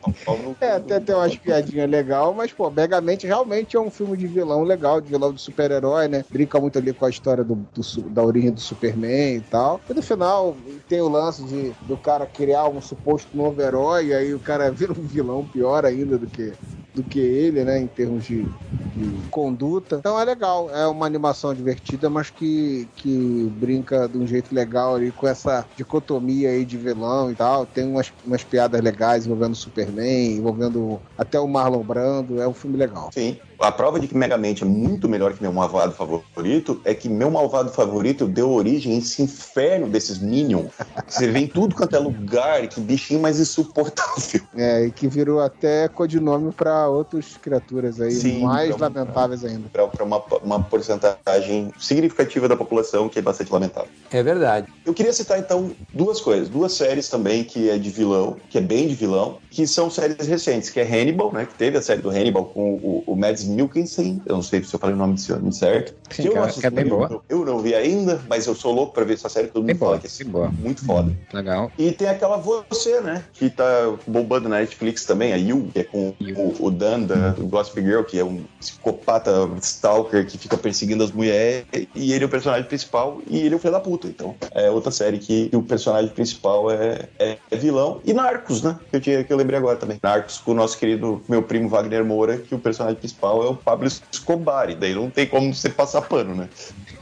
É, até tem umas piadinhas legais, mas, pô, Megamente realmente é um filme de vilão legal, de vilão de super-herói, né? Brinca muito ali com a história do, do da origem do Superman e tal. E no final tem o lance de, do cara criar um suposto novo herói, e aí o cara [LAUGHS] vira um vilão pior ainda do que do que ele, né, em termos de, de conduta. Então é legal, é uma animação divertida, mas que, que brinca de um jeito legal ali com essa dicotomia aí de vilão e tal. Tem umas, umas piadas legais envolvendo Superman, envolvendo até o Marlon Brando. É um filme legal. Sim. A prova de que Megamente é muito melhor que meu malvado favorito é que meu malvado favorito deu origem a esse inferno desses Minions. Que você vê em tudo quanto é lugar, que bichinho mais insuportável. É, e que virou até codinome para outras criaturas aí, Sim, mais pra- lamentáveis ainda. Para uma, uma porcentagem significativa da população que é bastante lamentável. É verdade. Eu queria citar então duas coisas, duas séries também que é de vilão, que é bem de vilão, que são séries recentes, que é Hannibal, né? Que teve a série do Hannibal com o, o Mads Mikkelsen, eu não sei se eu falei o nome desse certo. Sim, eu assisti, que é bem boa. Eu, não vi ainda, mas eu sou louco pra ver essa série, todo Bem mundo fala boa, que é bem boa. muito foda. Legal. E tem aquela Você, né? Que tá bombando na Netflix também, a You, que é com o, o Dan da do Gossip Girl, que é um psicopata stalker que fica perseguindo as mulheres, e ele é o personagem principal, e ele é o filho da puta. Então, é outra série que, que o personagem principal é, é, é vilão. E Narcos, né? Que eu, tinha, que eu lembrei agora também. Narcos com o nosso querido, meu primo Wagner Moura, que o personagem principal é o Pablo Escobar, e daí não tem como você passar pano, né?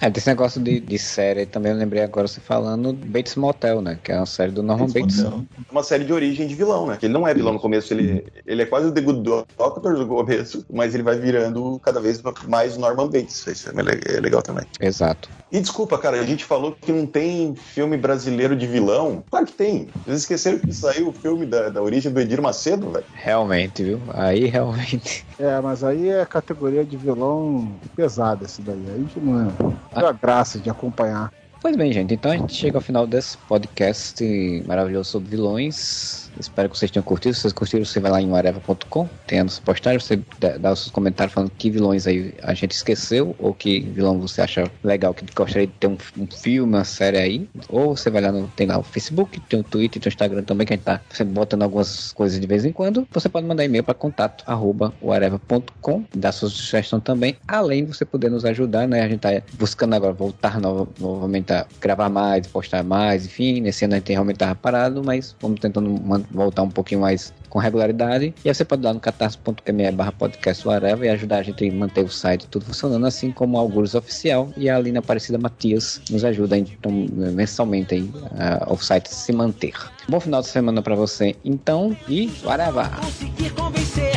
É, desse negócio de, de série, também eu lembrei agora você falando Bates Motel, né? Que é uma série do Norman Bates. É uma série de origem de vilão, né? Que ele não é vilão no começo, ele, ele é quase o The Good Doctor no começo, mas ele vai virando cada vez mais Norman Bates. Isso é é legal também. Exato. E desculpa, cara, a gente falou que não tem filme brasileiro de vilão. Claro que tem. Vocês esqueceram que saiu o filme da, da origem do Edir Macedo, velho? Realmente, viu? Aí realmente. É, mas aí é categoria de vilão pesada esse daí. Aí não é, é a graça de acompanhar. Pois bem, gente, então a gente chega ao final desse podcast maravilhoso sobre vilões. Espero que vocês tenham curtido. Se vocês curtiram, você vai lá em areva.com, tem a nossa postagem, você dá os seus comentários falando que vilões aí a gente esqueceu, ou que vilão você acha legal, que gostaria de ter um, um filme, uma série aí. Ou você vai lá no. Tem lá o Facebook, tem o Twitter, tem o Instagram também, que a gente tá sempre botando algumas coisas de vez em quando. Você pode mandar e-mail para contato arroba areva.com, dar sua sugestão também, além de você poder nos ajudar, né? A gente tá buscando agora voltar nova- novamente a gravar mais, postar mais, enfim. Nesse ano a gente realmente tava parado, mas vamos tentando man- voltar um pouquinho mais com regularidade. E aí você pode lá no catarse.me barra podcast whatever e ajudar a gente a manter o site tudo funcionando, assim como o Algures Oficial e a Alina Aparecida Matias nos ajuda então, mensalmente aí, uh, o site se manter. Bom final de semana para você, então, e whatever! Conseguir convencer,